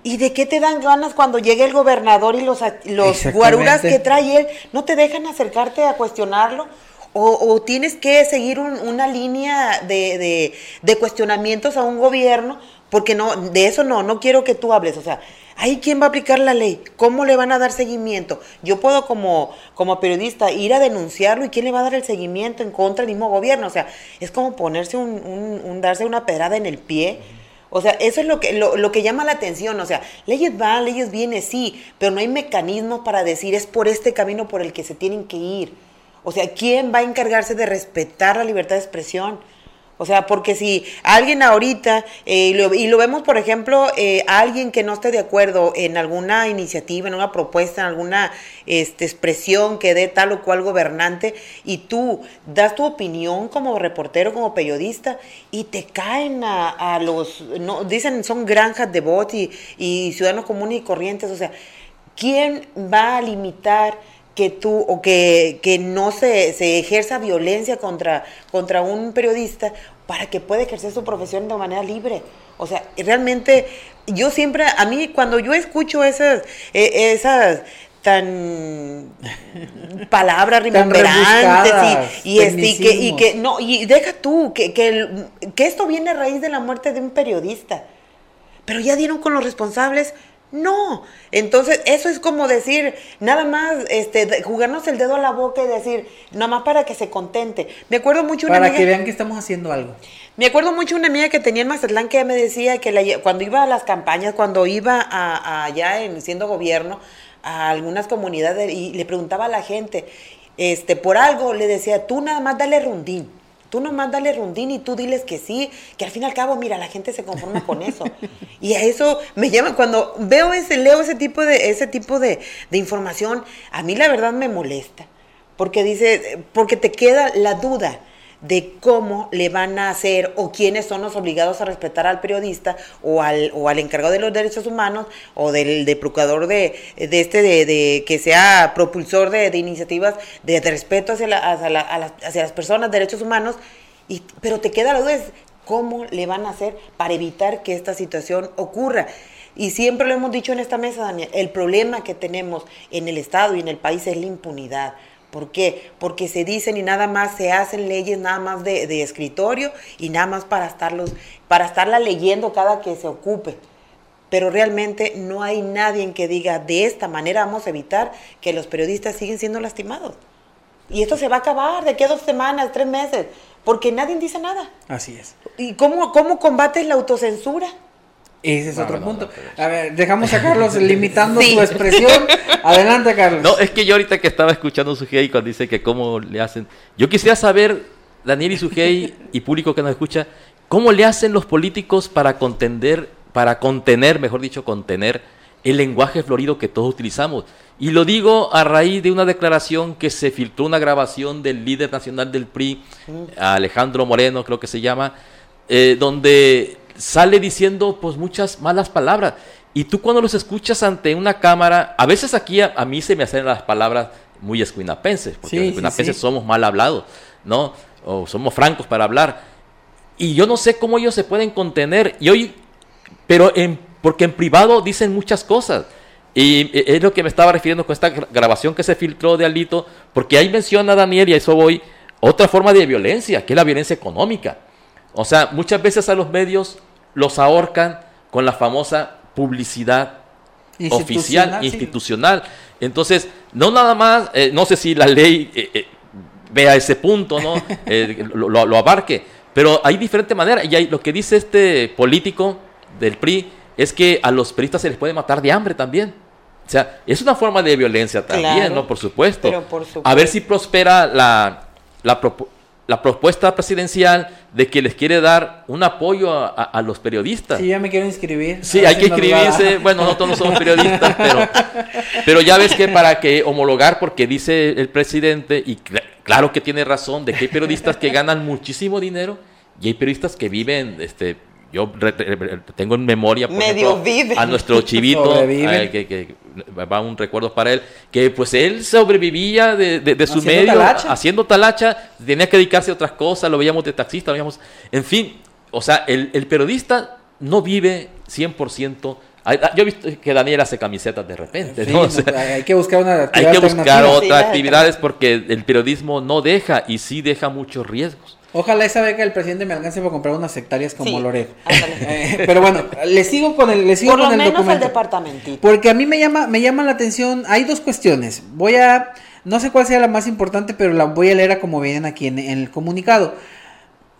¿Y de qué te dan ganas cuando llegue el gobernador y los, los guaruras que trae él? ¿No te dejan acercarte a cuestionarlo? O, tienes que seguir una línea de, cuestionamientos a un gobierno, porque no, de eso no, no quiero que tú hables. O sea, Ahí quién va a aplicar la ley, cómo le van a dar seguimiento. Yo puedo como, como periodista ir a denunciarlo y quién le va a dar el seguimiento en contra del mismo gobierno. O sea, es como ponerse un, un, darse una pedrada en el pie. O sea, eso es lo que, lo, que llama la atención. O sea, leyes van, leyes vienen, sí, pero no hay mecanismos para decir es por este camino por el que se tienen que ir. O sea, ¿quién va a encargarse de respetar la libertad de expresión? O sea, porque si alguien ahorita, eh, y lo vemos, por ejemplo, eh, alguien que no esté de acuerdo en alguna iniciativa, en una propuesta, en alguna este, expresión que dé tal o cual gobernante, y tú das tu opinión como reportero, como periodista, y te caen a, los, no, dicen son granjas de bots y, y ciudadanos comunes y corrientes, o sea, ¿quién va a limitar? Que tú o que, no se, se, ejerza violencia contra, contra un periodista para que pueda ejercer su profesión de manera libre. O sea, realmente yo siempre, a mí cuando yo escucho esas, e, esas tan palabras y, y, este, y, que, y que no y deja tú que, que, que esto viene a raíz de la muerte de un periodista pero ya dieron con los responsables no, entonces eso es como decir, nada más este, jugarnos el dedo a la boca y decir, nada más para que se contente. Me acuerdo mucho una Para que vean que estamos haciendo algo. Me acuerdo mucho una amiga que tenía en Mazatlán que me decía que cuando iba a las campañas, cuando iba a, allá en, siendo gobierno, a algunas comunidades y le preguntaba a la gente, este, por algo, le decía, tú nada más dale rundín. Tú nomás dale rundín y tú diles que sí, que al fin y al cabo, mira, la gente se conforma con eso. Y a eso me llama, cuando veo ese, leo ese tipo de, ese tipo de, información, a mí la verdad me molesta. Porque dice, porque te queda la duda de cómo le van a hacer o quiénes son los obligados a respetar al periodista o al, o al encargado de los derechos humanos o del de procurador de, de este de, de, que sea propulsor de, de iniciativas de, respeto hacia, hacia, la, las, hacia, las, personas, derechos humanos, y, pero te queda la duda, cómo le van a hacer para evitar que esta situación ocurra. Y siempre lo hemos dicho en esta mesa, Daniel, el problema que tenemos en el Estado y en el país es la impunidad. ¿Por qué? Porque se dicen y nada más se hacen leyes nada más de, de escritorio y nada más para, estarlos, para estarla leyendo cada que se ocupe. Pero realmente no hay nadie que diga de esta manera vamos a evitar que los periodistas siguen siendo lastimados. Y esto se va a acabar de aquí a dos semanas, tres meses, porque nadie dice nada. Así es. ¿Y cómo, cómo combates la autocensura? Ese es no, otro no, punto. No, a ver, dejamos a Carlos limitando sí. su expresión. Adelante, Carlos. No, es que yo ahorita que estaba escuchando su gay cuando dice que cómo le hacen. Yo quisiera saber, Daniel y su gay y público que nos escucha, cómo le hacen los políticos para contender, para contener, mejor dicho, contener el lenguaje florido que todos utilizamos. Y lo digo a raíz de una declaración que se filtró, una grabación del líder nacional del PRI, Alejandro Moreno, creo que se llama, eh, donde sale diciendo pues muchas malas palabras. Y tú cuando los escuchas ante una cámara, a veces aquí a, a mí se me hacen las palabras muy escuinapenses, porque sí, los escuinapenses sí, sí. somos mal hablados, ¿no? O somos francos para hablar. Y yo no sé cómo ellos se pueden contener. Y hoy, pero en, porque en privado dicen muchas cosas. Y es lo que me estaba refiriendo con esta grabación que se filtró de Alito, porque ahí menciona Daniel, y a eso voy, otra forma de violencia, que es la violencia económica. O sea, muchas veces a los medios los ahorcan con la famosa publicidad institucional, oficial, sí. institucional. Entonces, no nada más, eh, no sé si la ley eh, eh, vea ese punto, ¿no? lo, lo, abarque, pero hay diferentes maneras. Y hay, lo que dice este político del PRI es que a los periodistas se les puede matar de hambre también. O sea, es una forma de violencia también, claro, ¿no? Por supuesto. por supuesto. A ver si prospera la, la la propuesta presidencial de que les quiere dar un apoyo a, a, a los periodistas. Sí, ya me quiero inscribir. Sí, hay que inscribirse. Bueno, no todos somos periodistas, pero, pero ya ves que para que homologar, porque dice el presidente, y cl claro que tiene razón, de que hay periodistas que ganan muchísimo dinero y hay periodistas que viven este, yo re, re, tengo en memoria por Medio ejemplo, a nuestro chivito eh, que, que, va un recuerdo para él que pues él sobrevivía de, de, de su haciendo medio talacha. haciendo talacha tenía que dedicarse a otras cosas lo veíamos de taxista lo veíamos en fin o sea el, el periodista no vive 100% yo he visto que Daniel hace camisetas de repente. Sí, ¿no? O sea, hay que buscar una Hay que buscar otras actividades porque el periodismo no deja y sí deja muchos riesgos. Ojalá esa beca del presidente me alcance para comprar unas hectáreas como sí, Loreto. Eh, pero bueno, le sigo con el, le sigo Por con lo el menos documento. el departamentito. Porque a mí me llama, me llama la atención, hay dos cuestiones. Voy a, no sé cuál sea la más importante, pero la voy a leer a como vienen aquí en, en el comunicado.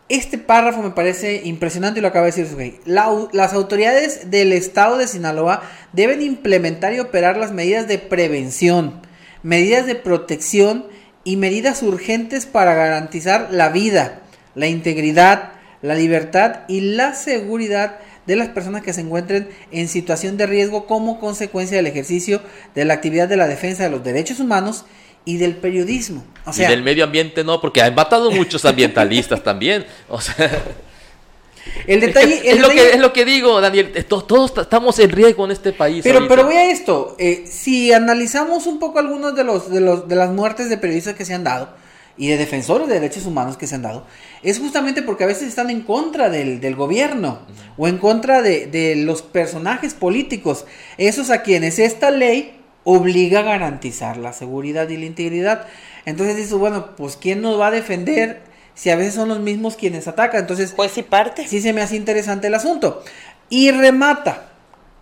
Este párrafo me parece impresionante y lo acaba de decir Sugei. La, las autoridades del estado de Sinaloa deben implementar y operar las medidas de prevención, medidas de protección y medidas urgentes para garantizar la vida, la integridad, la libertad y la seguridad de las personas que se encuentren en situación de riesgo como consecuencia del ejercicio de la actividad de la defensa de los derechos humanos y del periodismo. O sea, y del medio ambiente no, porque han matado muchos ambientalistas también. O sea, el detalle, es, que, el es, lo que, es lo que digo, Daniel. Todos, todos estamos en riesgo en este país. Pero, pero voy a esto. Eh, si analizamos un poco algunos de los, de los de las muertes de periodistas que se han dado y de defensores de derechos humanos que se han dado, es justamente porque a veces están en contra del, del gobierno uh -huh. o en contra de, de los personajes políticos, esos a quienes esta ley obliga a garantizar la seguridad y la integridad. Entonces dices, bueno, pues ¿quién nos va a defender si a veces son los mismos quienes atacan? Entonces, pues sí parte. Sí se me hace interesante el asunto. Y remata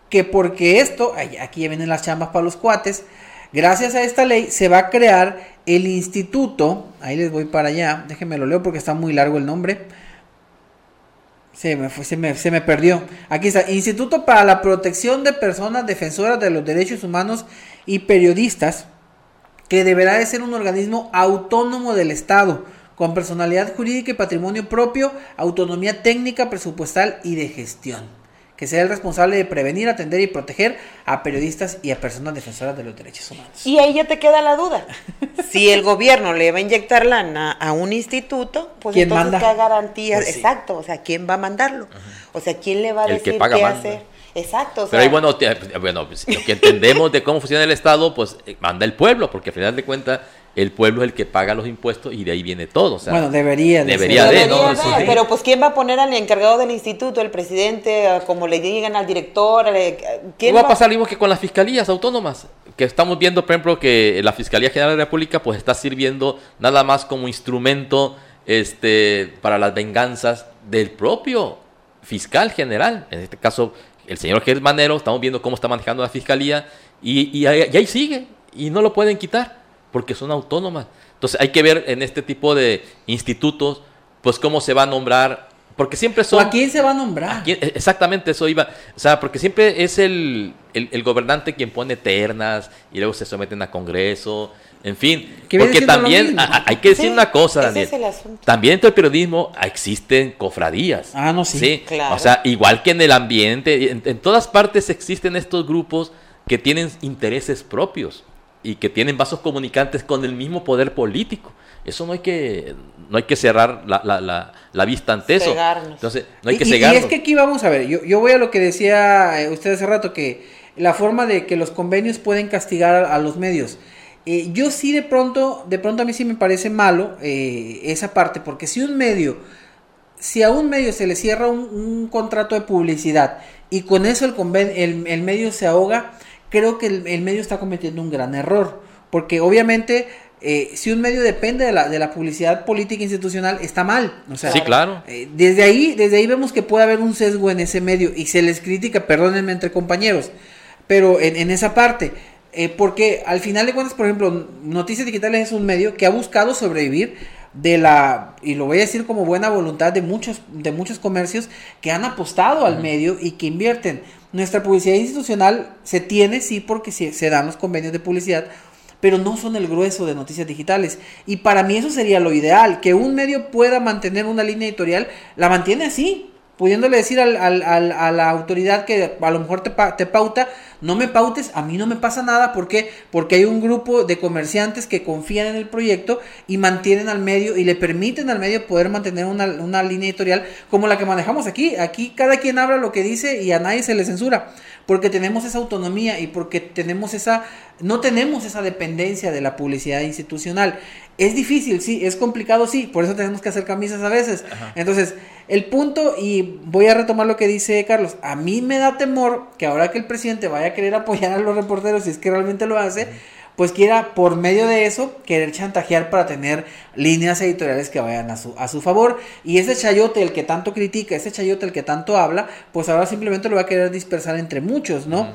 que porque esto, aquí ya vienen las chambas para los cuates, gracias a esta ley se va a crear el instituto, ahí les voy para allá, déjenme lo leo porque está muy largo el nombre. Se me, fue, se, me, se me perdió. Aquí está. Instituto para la Protección de Personas Defensoras de los Derechos Humanos y Periodistas, que deberá de ser un organismo autónomo del Estado, con personalidad jurídica y patrimonio propio, autonomía técnica, presupuestal y de gestión. que sea el responsable de prevenir, atender y proteger a periodistas y a personas defensoras de los derechos humanos. Y ahí ya te queda la duda. si el gobierno le va a inyectar lana a un instituto, pues ¿Quién entonces manda? qué garantías, Pues sí. exacto, o sea, ¿quién va a mandarlo? O sea, ¿quién le va a El que decir paga qué manda. hacer? Exacto, o sea, Pero ahí, bueno, bueno pues, lo que entendemos de cómo funciona el Estado, pues eh, manda el pueblo, porque al final de cuentas el pueblo es el que paga los impuestos y de ahí viene todo. O sea, bueno, debería de debería ser. de, Debería ¿no? de, Sí. Pero pues ¿quién va a poner al encargado del instituto, el presidente, como le digan al director? ¿Quién va a pasar lo mismo que con las fiscalías autónomas? Que estamos viendo, por ejemplo, que la Fiscalía General de la República pues está sirviendo nada más como instrumento este, para las venganzas del propio fiscal general. En este caso, el señor Gertz Manero, estamos viendo cómo está manejando la Fiscalía y, y ahí, y ahí sigue y no lo pueden quitar porque son autónomas. Entonces hay que ver en este tipo de institutos pues cómo se va a nombrar, porque siempre ¿O son... a quién se va a nombrar? ¿A quién? E- Exactamente, eso iba. O sea, porque siempre es el, el, el gobernante quien pone ternas y luego se someten a Congreso. En fin, porque también mismo. a- a- hay que decir Sí, una cosa, ese Daniel. es el asunto. También dentro del periodismo existen cofradías. Ah, no, sí. Claro. O sea, igual que en el ambiente, en, en todas partes existen estos grupos que tienen intereses propios y que tienen vasos comunicantes con el mismo poder político. Eso no hay que, no hay que cerrar la, la, la, la vista ante eso. Cegarnos. Entonces, no hay que y, y- y cegarnos. es que aquí vamos a ver, yo, yo voy a lo que decía eh, usted hace rato, que la forma de que los convenios pueden castigar a, a los medios. Eh, yo sí de pronto, de pronto a mí sí me parece malo eh, esa parte, porque si un medio, si a un medio se le cierra un, un contrato de publicidad y con eso el, conven- el, el medio se ahoga, creo que el, el medio está cometiendo un gran error, porque obviamente... eh, si un medio depende de la, de la publicidad política institucional, está mal. O sea, Sí, claro. eh, desde ahí, desde ahí vemos que puede haber un sesgo en ese medio y se les critica, perdónenme entre compañeros, pero en, en esa parte, eh, porque al final de cuentas, por ejemplo, Noticias Digitales es un medio que ha buscado sobrevivir de la, y lo voy a decir como buena voluntad de muchos, de muchos comercios que han apostado al medio y que invierten. Nuestra publicidad institucional se tiene, sí, porque se, dan los convenios de publicidad, pero no son el grueso de noticias digitales. Y para mí eso sería lo ideal, que un medio pueda mantener una línea editorial, la mantiene así, pudiéndole decir al, a la autoridad que a lo mejor te, te pauta, no me pautes, a mí no me pasa nada, ¿por qué? Porque hay un grupo de comerciantes que confían en el proyecto y mantienen al medio y le permiten al medio poder mantener una, una línea editorial como la que manejamos aquí. Aquí cada quien habla lo que dice y a nadie se le censura, porque tenemos esa autonomía y porque tenemos esa, no tenemos esa dependencia de la publicidad institucional. Es difícil, sí, es complicado, sí, por eso tenemos que hacer camisas a veces. Entonces, el punto, y voy a retomar lo que dice Carlos, a mí me da temor que ahora que el presidente vaya querer apoyar a los reporteros, si es que realmente lo hace, pues quiera por medio de eso querer chantajear para tener líneas editoriales que vayan a su, a su favor. Y ese chayote, el que tanto critica, ese chayote, el que tanto habla, pues ahora simplemente lo va a querer dispersar entre muchos, ¿no?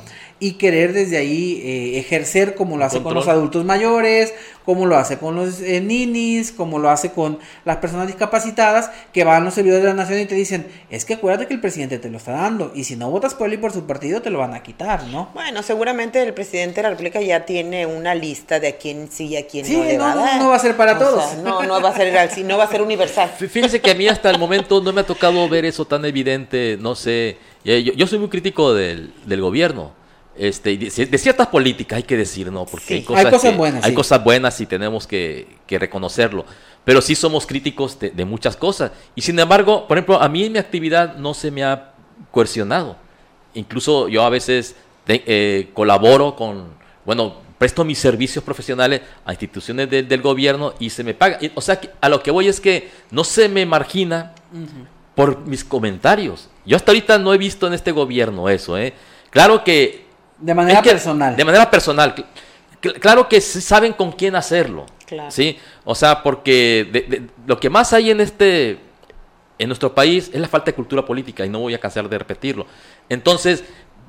Y querer desde ahí eh, ejercer como lo hace con los adultos mayores, como lo hace con los eh, ninis, como lo hace con las personas discapacitadas, que van los servidores de la nación y te dicen, es que acuérdate que el presidente te lo está dando, y si no votas por él y por su partido, te lo van a quitar, ¿no? Bueno, seguramente el presidente de la República ya tiene una lista de a quién sí y a quién Sí, no le no, va a no, dar. no va a ser para O todos. sea, no, no va a ser no va a ser universal. Fí- Fíjense que a mí hasta el momento no me ha tocado ver eso tan evidente, no sé. Eh, Yo, yo soy muy crítico del, del gobierno. Este, de, ciertas políticas hay que decir, ¿no? Porque Sí. hay cosas, Hay cosas que- buenas, hay sí. cosas buenas y tenemos que, que reconocerlo. Pero sí somos críticos de, de muchas cosas. Y sin embargo, por ejemplo, a mí en mi actividad no se me ha coercionado. Incluso yo a veces te- eh, colaboro con, bueno, presto mis servicios profesionales a instituciones de- del gobierno y se me paga. O sea, que a lo que voy es que no se me margina por mis comentarios. Yo hasta ahorita no he visto en este gobierno eso, ¿eh? Claro que... De manera es que- personal. De manera personal. Cl- cl- Claro que saben con quién hacerlo. Claro. ¿sí? O sea, porque de- de- lo que más hay en este... En nuestro país es la falta de cultura política y no voy a cansar de repetirlo. Entonces,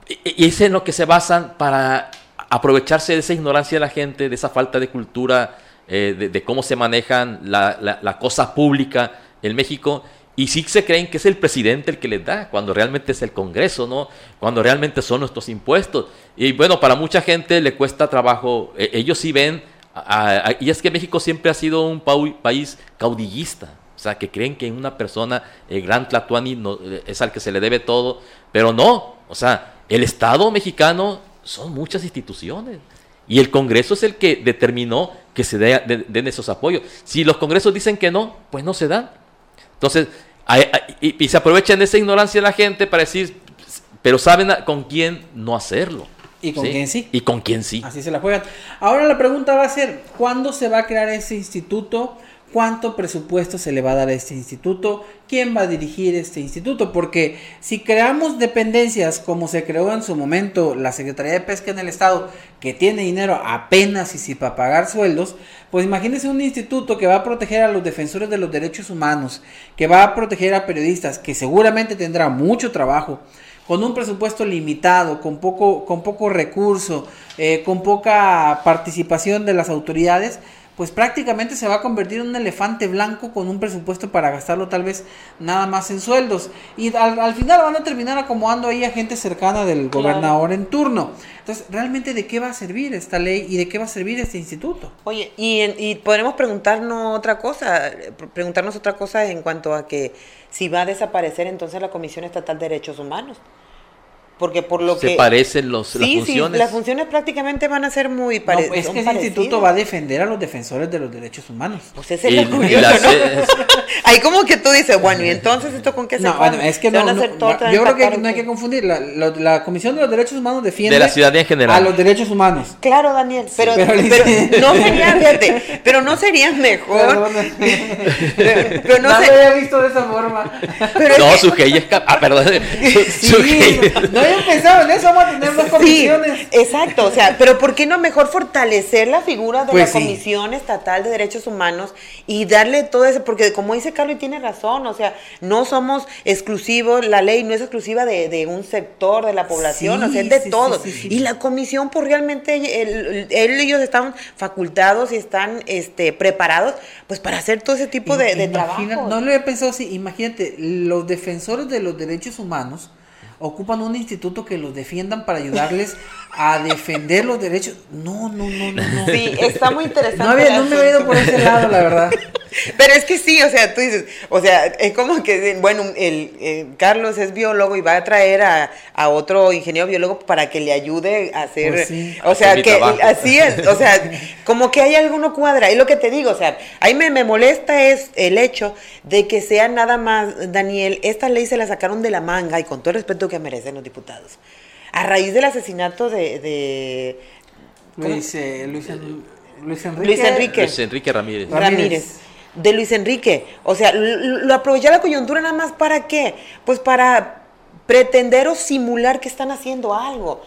y y es en lo que se basan para aprovecharse de esa ignorancia de la gente, de esa falta de cultura, eh, de, de cómo se manejan la, la- la cosa pública en México. Y sí se creen que es el presidente el que les da, cuando realmente es el Congreso, ¿no? Cuando realmente son nuestros impuestos. Y bueno, para mucha gente le cuesta trabajo. eh, ellos sí ven, a- y es que México siempre ha sido un país caudillista. sea, que creen que una persona, el gran Tlatuani, no, eh, es al que se le debe todo, pero no, o sea, el Estado mexicano son muchas instituciones. Y el Congreso es el que determinó que se den esos apoyos. Si los Congresos dicen que no, pues no se dan. Entonces, y, se aprovechan esa ignorancia de la gente para decir, pero saben con quién no hacerlo. Y con quién sí. Y con quién sí. Así se la juegan. Ahora la pregunta va a ser, ¿cuándo se va a crear ese instituto? ¿Cuánto presupuesto se le va a dar a este instituto? ¿Quién va a dirigir este instituto? Porque si creamos dependencias como se creó en su momento la Secretaría de Pesca en el Estado, que tiene dinero apenas y si para pagar sueldos, pues imagínense un instituto que va a proteger a los defensores de los derechos humanos, que va a proteger a periodistas, que seguramente tendrá mucho trabajo, con un presupuesto limitado, con poco, con poco recurso, eh, con poca participación de las autoridades, pues prácticamente se va a convertir en un elefante blanco con un presupuesto para gastarlo tal vez nada más en sueldos. Y al, final van a terminar acomodando ahí a gente cercana del gobernador en turno. Entonces, ¿realmente de qué va a servir esta ley y de qué va a servir este instituto? Oye, y, y podremos preguntarnos otra cosa, preguntarnos otra cosa en cuanto a que si va a desaparecer entonces la Comisión Estatal de Derechos Humanos porque por lo se que... parecen los, las funciones. Sí, las funciones prácticamente van a ser muy parecidas. es que ese instituto va a defender a los defensores de los derechos humanos. Pues ese es el curioso, ¿no? Ahí como que tú dices, bueno, ¿y entonces esto con qué se No, bueno, es que no, yo creo que no hay que confundir. La, la, Comisión de los Derechos Humanos defiende... De la ciudadanía en general. A los derechos humanos. Claro, Daniel, pero, pero, no sería, fíjate, pero no sería mejor... pero, no, se... lo había visto de esa forma. no, su es... Ah, perdón. Sí, no pensado en eso, vamos a tener dos comisiones. Sí, exacto, o sea, pero ¿por qué no mejor fortalecer la figura de la pues Comisión Estatal de Derechos Humanos y darle todo eso? Porque como dice Carlos y tiene razón, o sea, no somos exclusivos, la ley no es exclusiva de, un sector de la población, o sea, es de todos. y la comisión, pues realmente ellos están facultados y están este, preparados pues para hacer todo ese tipo de, de trabajo. No lo había pensado así, imagínate, los defensores de los derechos humanos, ocupan un instituto que los defiendan para ayudarles a defender los derechos. No, no, no, no. Sí, está muy interesante. No, no me he ido por ese lado, la verdad. Pero es que sí, o sea, tú dices, o sea, es como que, bueno, el, Carlos es biólogo y va a traer a, otro ingeniero biólogo para que le ayude a hacer, pues o sea, que así es, o sea, como que hay alguno cuadra, y lo que te digo, o sea, ahí me, me molesta es el hecho de que sea nada más, Daniel, esta ley se la sacaron de la manga y con todo el respeto que merecen los diputados. A raíz del asesinato de... de Luis, eh, Luis, Enrique. Luis Enrique. Luis Enrique Ramírez. Ramírez de Luis Enrique. O sea, lo, aprovechar la coyuntura nada más para qué? Pues para pretender o simular que están haciendo algo.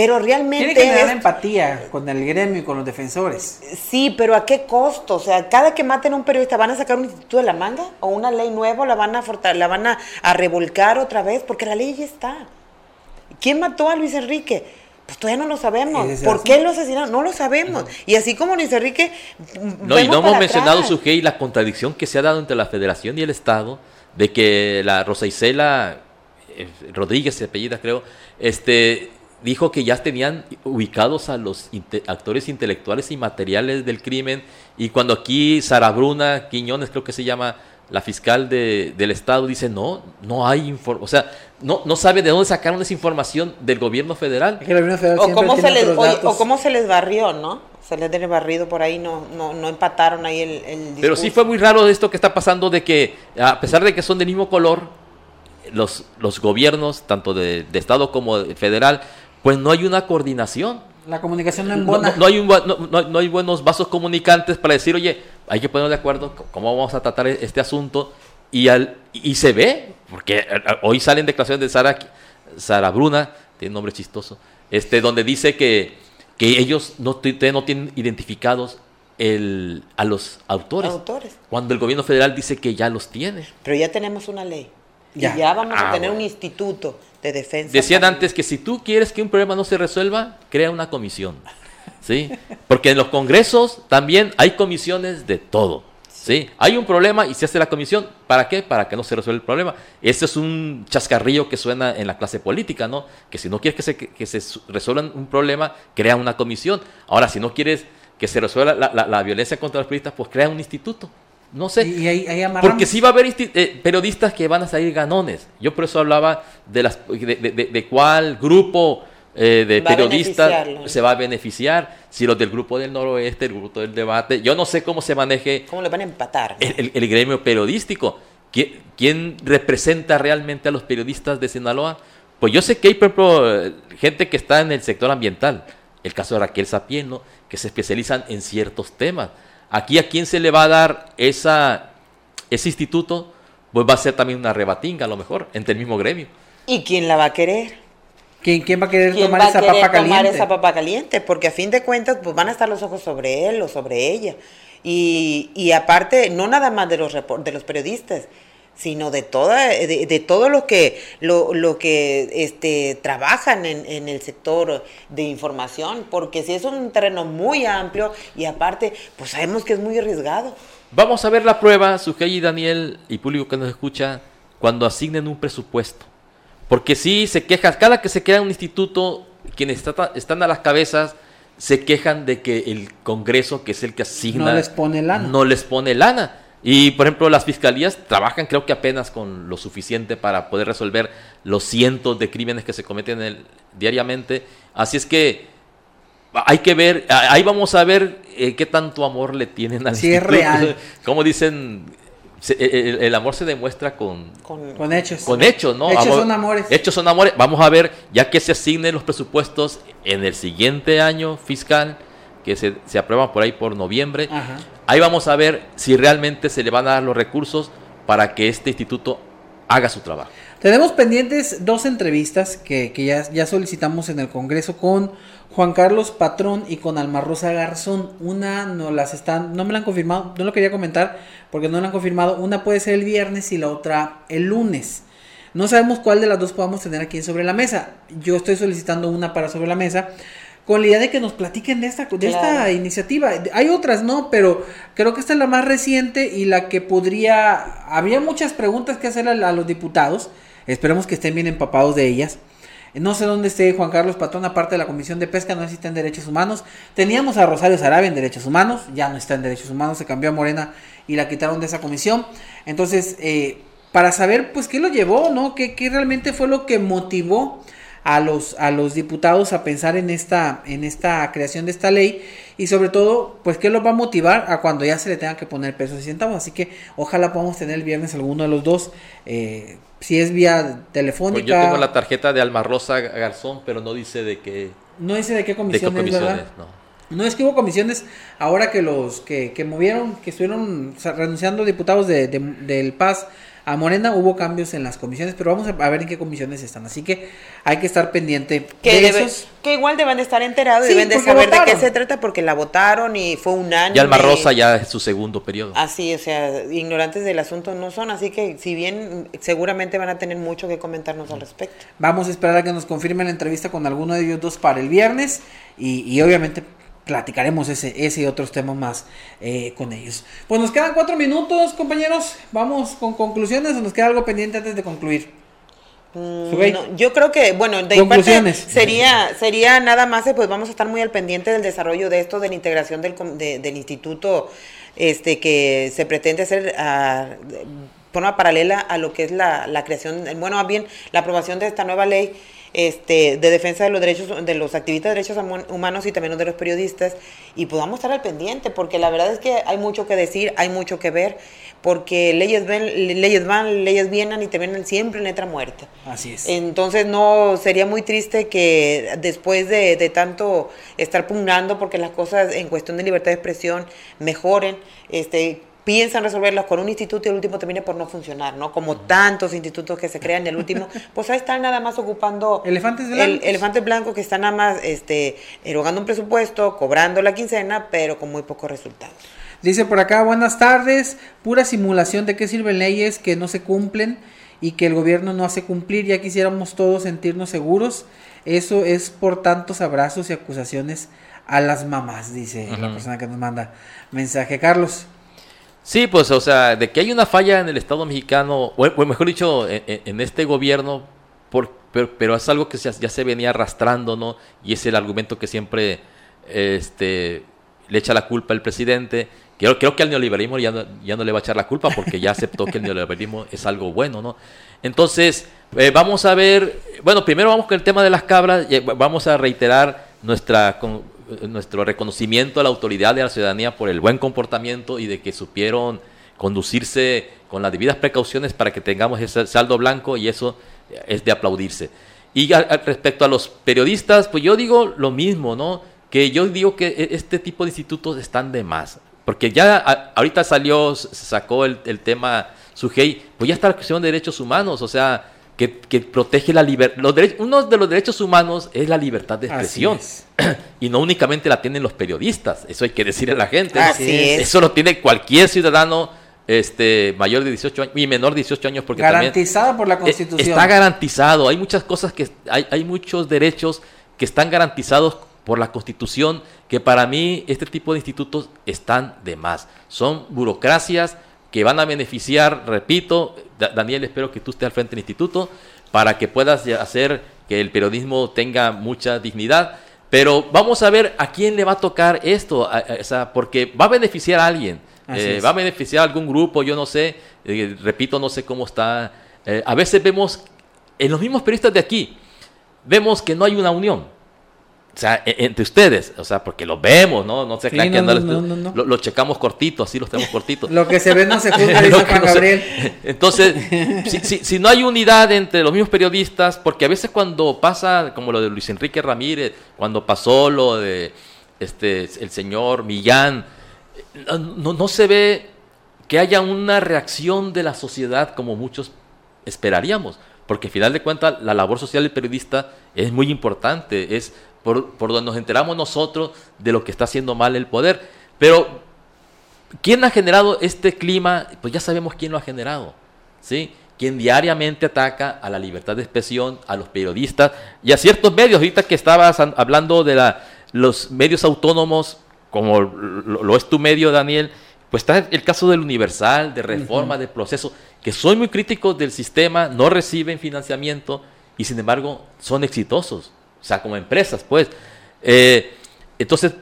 Pero realmente. Tiene que tener empatía con el gremio y con los defensores. Sí, pero ¿a qué costo? O sea, cada que maten a un periodista, ¿van a sacar un instituto de la manga? ¿O una ley nueva? ¿La van a, la van a, a revolcar otra vez? Porque la ley ya está. ¿Quién mató a Luis Enrique? Pues todavía no lo sabemos. ¿Por qué lo asesinaron? No lo sabemos. Y así como Luis Enrique. No, y no hemos mencionado, Sujei, la contradicción que se ha dado entre la Federación y el Estado de que la Rosa Isela eh, Rodríguez, se apellida creo, este, dijo que ya tenían ubicados a los actores intelectuales y materiales del crimen. Y cuando aquí Sara Bruna Quiñones, creo que se llama la fiscal de, del Estado, dice: No, no hay información. O sea, no, no sabe de dónde sacaron esa información del gobierno federal. o, cómo se les, o, cómo se les barrió, ¿no? Se les tiene barrido por ahí, no, no, no empataron ahí el, el Pero sí fue muy raro esto que está pasando de que, a pesar de que son del mismo color, los, los gobiernos, tanto de, Estado como de federal, pues no hay una coordinación. La comunicación no es buena. No, hay un, no, no, hay buenos vasos comunicantes para decir, oye, hay que ponernos de acuerdo cómo vamos a tratar este asunto y, al, y se ve, porque eh, eh, hoy salen declaraciones de Sara, Sara Bruna, tiene un nombre chistoso, este, donde dice que, que ellos no, no tienen identificados el, a los autores, autores, Cuando el gobierno federal dice que ya los tiene. Pero ya tenemos una ley. Ya. Y ya vamos a ah, tener un instituto de defensa. Decían antes que si tú quieres que un problema no se resuelva, crea una comisión. ¿Sí? Porque en los congresos también hay comisiones de todo. ¿Sí? Hay un problema y se hace la comisión. ¿Para qué? Para que no se resuelva el problema. Ese es un chascarrillo que suena en la clase política, ¿no? Que si no quieres que se, que se resuelva un problema, crea una comisión. Ahora, si no quieres que se resuelva la, violencia contra los periodistas, pues crea un instituto. No sé. Y ahí, ahí amarramos. Porque sí va a haber eh, periodistas que van a salir ganones. Yo por eso hablaba de, las, de, de- de- de cuál grupo eh, de Va periodistas se va a beneficiar. Si los del grupo del noroeste, el grupo del debate. Yo no sé cómo se maneje ¿Cómo le van a empatar? no? el, el- el gremio periodístico. ¿Quién, quién representa realmente a los periodistas de Sinaloa? Pues yo sé que hay, por ejemplo, gente que está en el sector ambiental. El caso de Raquel Sapien, ¿no? que se especializan en ciertos temas. Aquí a quién se le va a dar esa, ese instituto, pues va a ser también una rebatinga a lo mejor, entre el mismo gremio. ¿Y quién la va a querer? ¿Quién, quién va a querer ¿Quién tomar va a esa querer papa tomar caliente? esa papa caliente? Porque a fin de cuentas, pues van a estar los ojos sobre él o sobre ella. Y, y aparte, no nada más de los de los periodistas, sino de toda, de, de todo lo que, lo, lo que este, trabajan en, en el sector de información, porque si es un terreno muy amplio y aparte, pues sabemos que es muy arriesgado. Vamos a ver la prueba, Sujei y Daniel y público que nos escucha, cuando asignen un presupuesto. Porque sí se quejan, cada que se crea un instituto, quienes está- están a las cabezas se quejan de que el Congreso, que es el que asigna, No les pone lana. no les pone lana. Y por ejemplo, las fiscalías trabajan creo que apenas con lo suficiente para poder resolver los cientos de crímenes que se cometen el- diariamente. Así es que hay que ver, ahí vamos a ver eh, qué tanto amor le tienen al Si es real. Como dicen, se- el, el amor se demuestra con, Con, Con hechos. con hechos, ¿no? Hechos Amor- son amores. Hechos son amores. Vamos a ver, ya que se asignen los presupuestos en el siguiente año fiscal, que se, se aprueban por ahí por noviembre, Ajá. Ahí vamos a ver si realmente se le van a dar los recursos para que este instituto haga su trabajo. Tenemos pendientes dos entrevistas que, ya, solicitamos en el Congreso con Juan Carlos Patrón y con Alma Rosa Garzón. Una no las están, no me la han confirmado, no lo quería comentar porque no la han confirmado. Una puede ser el viernes y la otra el lunes. No sabemos cuál de las dos podamos tener aquí sobre la mesa. Yo estoy solicitando una para sobre la mesa con la idea de que nos platiquen de esta, de esta iniciativa. Hay otras, ¿no? Pero creo que esta es la más reciente y la que podría... Habría muchas preguntas que hacer a, a los diputados. Esperemos que estén bien empapados de ellas. No sé dónde esté Juan Carlos Patrón, aparte de la Comisión de Pesca, no sé si está en Derechos Humanos. Teníamos a Rosario Sarabia en Derechos Humanos, ya no está en Derechos Humanos, se cambió a Morena y la quitaron de esa comisión. Entonces, eh, para saber, pues, qué lo llevó, ¿no? ¿Qué, qué realmente fue lo que motivó a los, a los diputados a pensar en esta, en esta creación de esta ley y sobre todo, pues, qué los va a motivar a cuando ya se le tenga que poner pesos y centavos. Así que ojalá podamos tener el viernes alguno de los dos, eh, si es vía telefónica. Pues yo tengo la tarjeta de Alma Rosa Garzón, pero no dice de qué, No dice de qué de qué comisiones. ¿verdad? No. No es que hubo comisiones ahora que los que, que movieron, que estuvieron renunciando diputados de, de- del PAS a Morena, hubo cambios en las comisiones, pero vamos a, ver en qué comisiones están. Así que hay que estar pendiente que, de debe- esos. que igual deben de estar enterados Sí, y deben de saber de qué se trata porque la votaron y fue un año. Y Alma Rosa ya es su segundo periodo. Así, o sea, ignorantes del asunto no son, así que si bien seguramente van a tener mucho que comentarnos al respecto. Vamos a esperar a que nos confirmen la entrevista con alguno de ellos dos para el viernes y, y obviamente platicaremos ese, ese y otros temas más eh, con ellos. Pues nos quedan cuatro minutos, compañeros. Vamos con conclusiones o nos queda algo pendiente antes de concluir. Mm, no, yo creo que, bueno, de parte sería, sería nada más, eh, pues vamos a estar muy al pendiente del desarrollo de esto, de la integración del, de- del instituto este que se pretende hacer a de forma paralela a lo que es la, la creación, bueno, más bien la aprobación de esta nueva ley este, de defensa de los derechos de los activistas de derechos human- humanos y también de los periodistas y podamos estar al pendiente porque la verdad es que hay mucho que decir, hay mucho que ver porque leyes ven, leyes van, leyes vienen y terminan siempre en letra muerta. Así es. Entonces no sería muy triste que después de, de tanto estar pugnando porque las cosas en cuestión de libertad de expresión mejoren, este piensan resolverlas con un instituto y el último termine por no funcionar, ¿no? Como tantos institutos que se crean y el último, pues ahí están nada más ocupando Elefantes el blancos. elefante blanco que están nada más este erogando un presupuesto, cobrando la quincena, pero con muy pocos resultados. Dice por acá, buenas tardes, pura simulación de qué sirven leyes que no se cumplen y que el gobierno no hace cumplir, ya quisiéramos todos sentirnos seguros, eso es por tantos abrazos y acusaciones a las mamás, dice la persona que nos manda mensaje. Carlos, Sí, pues, o sea, de que hay una falla en el Estado mexicano, o, mejor dicho, en, en- este gobierno, por, pero, es algo que se- ya se venía arrastrando, ¿no? Y es el argumento que siempre este, le echa la culpa al presidente, Creo, creo que al neoliberalismo ya no, ya no le va a echar la culpa porque ya aceptó que el neoliberalismo es algo bueno, ¿no? Entonces, eh, vamos a ver, bueno, primero vamos con el tema de las cabras, vamos a reiterar nuestra, nuestro reconocimiento a la autoridad de la ciudadanía por el buen comportamiento y de que supieron conducirse con las debidas precauciones para que tengamos ese saldo blanco y eso es de aplaudirse. Y respecto a los periodistas, pues yo digo lo mismo, ¿no? Que yo digo que e, este tipo de institutos están de más. Porque ya ahorita salió, sacó el, el tema Sujei, pues ya está la cuestión de derechos humanos, o sea, que, que protege la libertad. Uno de los derechos humanos es la libertad de expresión. Y no únicamente la tienen los periodistas, eso hay que decirle a la gente. Eso lo tiene cualquier ciudadano este mayor de 18 años y menor de 18 años porque garantizado por la Constitución. Está garantizado, hay muchas cosas que hay, hay muchos derechos que están garantizados por la Constitución que para mí este tipo de institutos están de más. Son burocracias que van a beneficiar, repito, Daniel, espero que tú estés al frente del instituto para que puedas hacer que el periodismo tenga mucha dignidad. Pero vamos a ver a quién le va a tocar esto, porque va a beneficiar a alguien, eh, va a beneficiar a algún grupo, yo no sé, eh, repito, no sé cómo está. Eh, a veces vemos, en los mismos periodistas de aquí, vemos que no hay una unión. O sea, e, entre ustedes, o sea, porque los vemos, ¿no? No se crean que no, lo, lo, checamos cortito, así los tenemos cortitos. lo que se ve no se juzga, dice Juan Gabriel. Entonces, si, si, si, no hay unidad entre los mismos periodistas, porque a veces cuando pasa, como lo de Luis Enrique Ramírez, cuando pasó lo de este el señor Millán, no, no se ve que haya una reacción de la sociedad como muchos esperaríamos, porque al final de cuentas la labor social del periodista es muy importante, es por, donde nos enteramos nosotros de lo que está haciendo mal el poder. Pero, ¿quién ha generado este clima? Pues ya sabemos quién lo ha generado, ¿sí? Quien diariamente ataca a la libertad de expresión, a los periodistas y a ciertos medios. Ahorita que estabas hablando de la, los medios autónomos, como lo, es tu medio, Daniel, pues está el caso del Universal, de Reforma, de Proceso, que son muy críticos del sistema, no reciben financiamiento y sin embargo son exitosos o sea, como empresas, pues. Eh, entonces,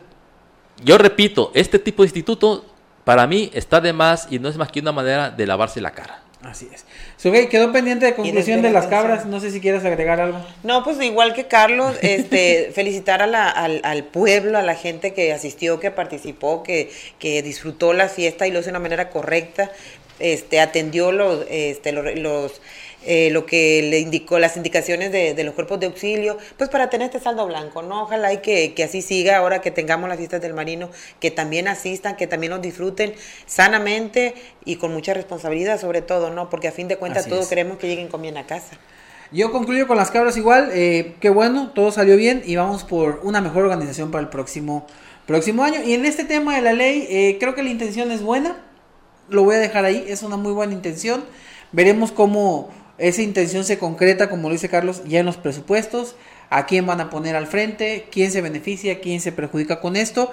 yo repito, este tipo de instituto para mí está de más y no es más que una manera de lavarse la cara. Así es. Sugey, quedó pendiente de conclusión de las cabras. No sé si quieres agregar algo. No, pues igual que Carlos, este, felicitar a la, al, al, pueblo, a la gente que asistió, que participó, que, que disfrutó la fiesta y lo hizo de una manera correcta. Este, atendió los, este, los eh, lo que le indicó, las indicaciones de, los cuerpos de auxilio, pues para tener este saldo blanco, ¿no? Ojalá y que, así siga ahora que tengamos las fiestas del marino, que también asistan, que también los disfruten sanamente y con mucha responsabilidad sobre todo, ¿no? Porque a fin de cuentas todos queremos que lleguen con bien a casa. Yo concluyo con las cabras igual, eh, qué bueno, todo salió bien y vamos por una mejor organización para el próximo, próximo año. Y en este tema de la ley, eh, creo que la intención es buena, lo voy a dejar ahí, es una muy buena intención. Veremos cómo esa intención se concreta, como lo dice Carlos, ya en los presupuestos, a quién van a poner al frente, quién se beneficia, quién se perjudica con esto.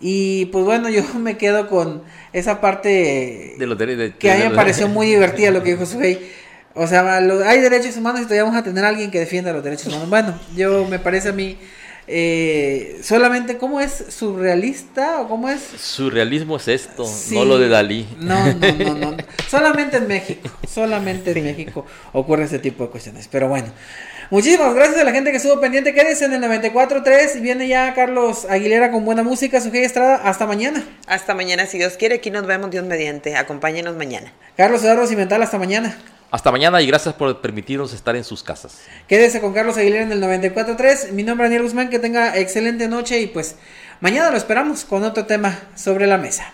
Y pues bueno, yo me quedo con esa parte de los de, que a mí me pareció muy divertida lo que dijo Suey. O sea, hay derechos humanos y todavía vamos a tener a alguien que defienda los derechos humanos. Bueno, yo me parece a mí eh, solamente, ¿cómo es? ¿Surrealista o cómo es? Surrealismo es esto, no lo de Dalí. No, no, no, no. solamente en México, solamente en México ocurre ese tipo de cuestiones. Pero bueno, muchísimas gracias a la gente que estuvo pendiente. Quédense en el 94.3. Viene ya Carlos Aguilera con buena música. Sujei Estrada, hasta mañana. Hasta mañana, si Dios quiere. Aquí nos vemos, Dios mediante. Acompáñenos mañana. Carlos Eduardo Cimental, hasta mañana. Hasta mañana y gracias por permitirnos estar en sus casas. Quédese con Carlos Aguilera en el 94.3. Mi nombre es Daniel Guzmán, que tenga excelente noche y pues mañana lo esperamos con otro tema sobre la mesa.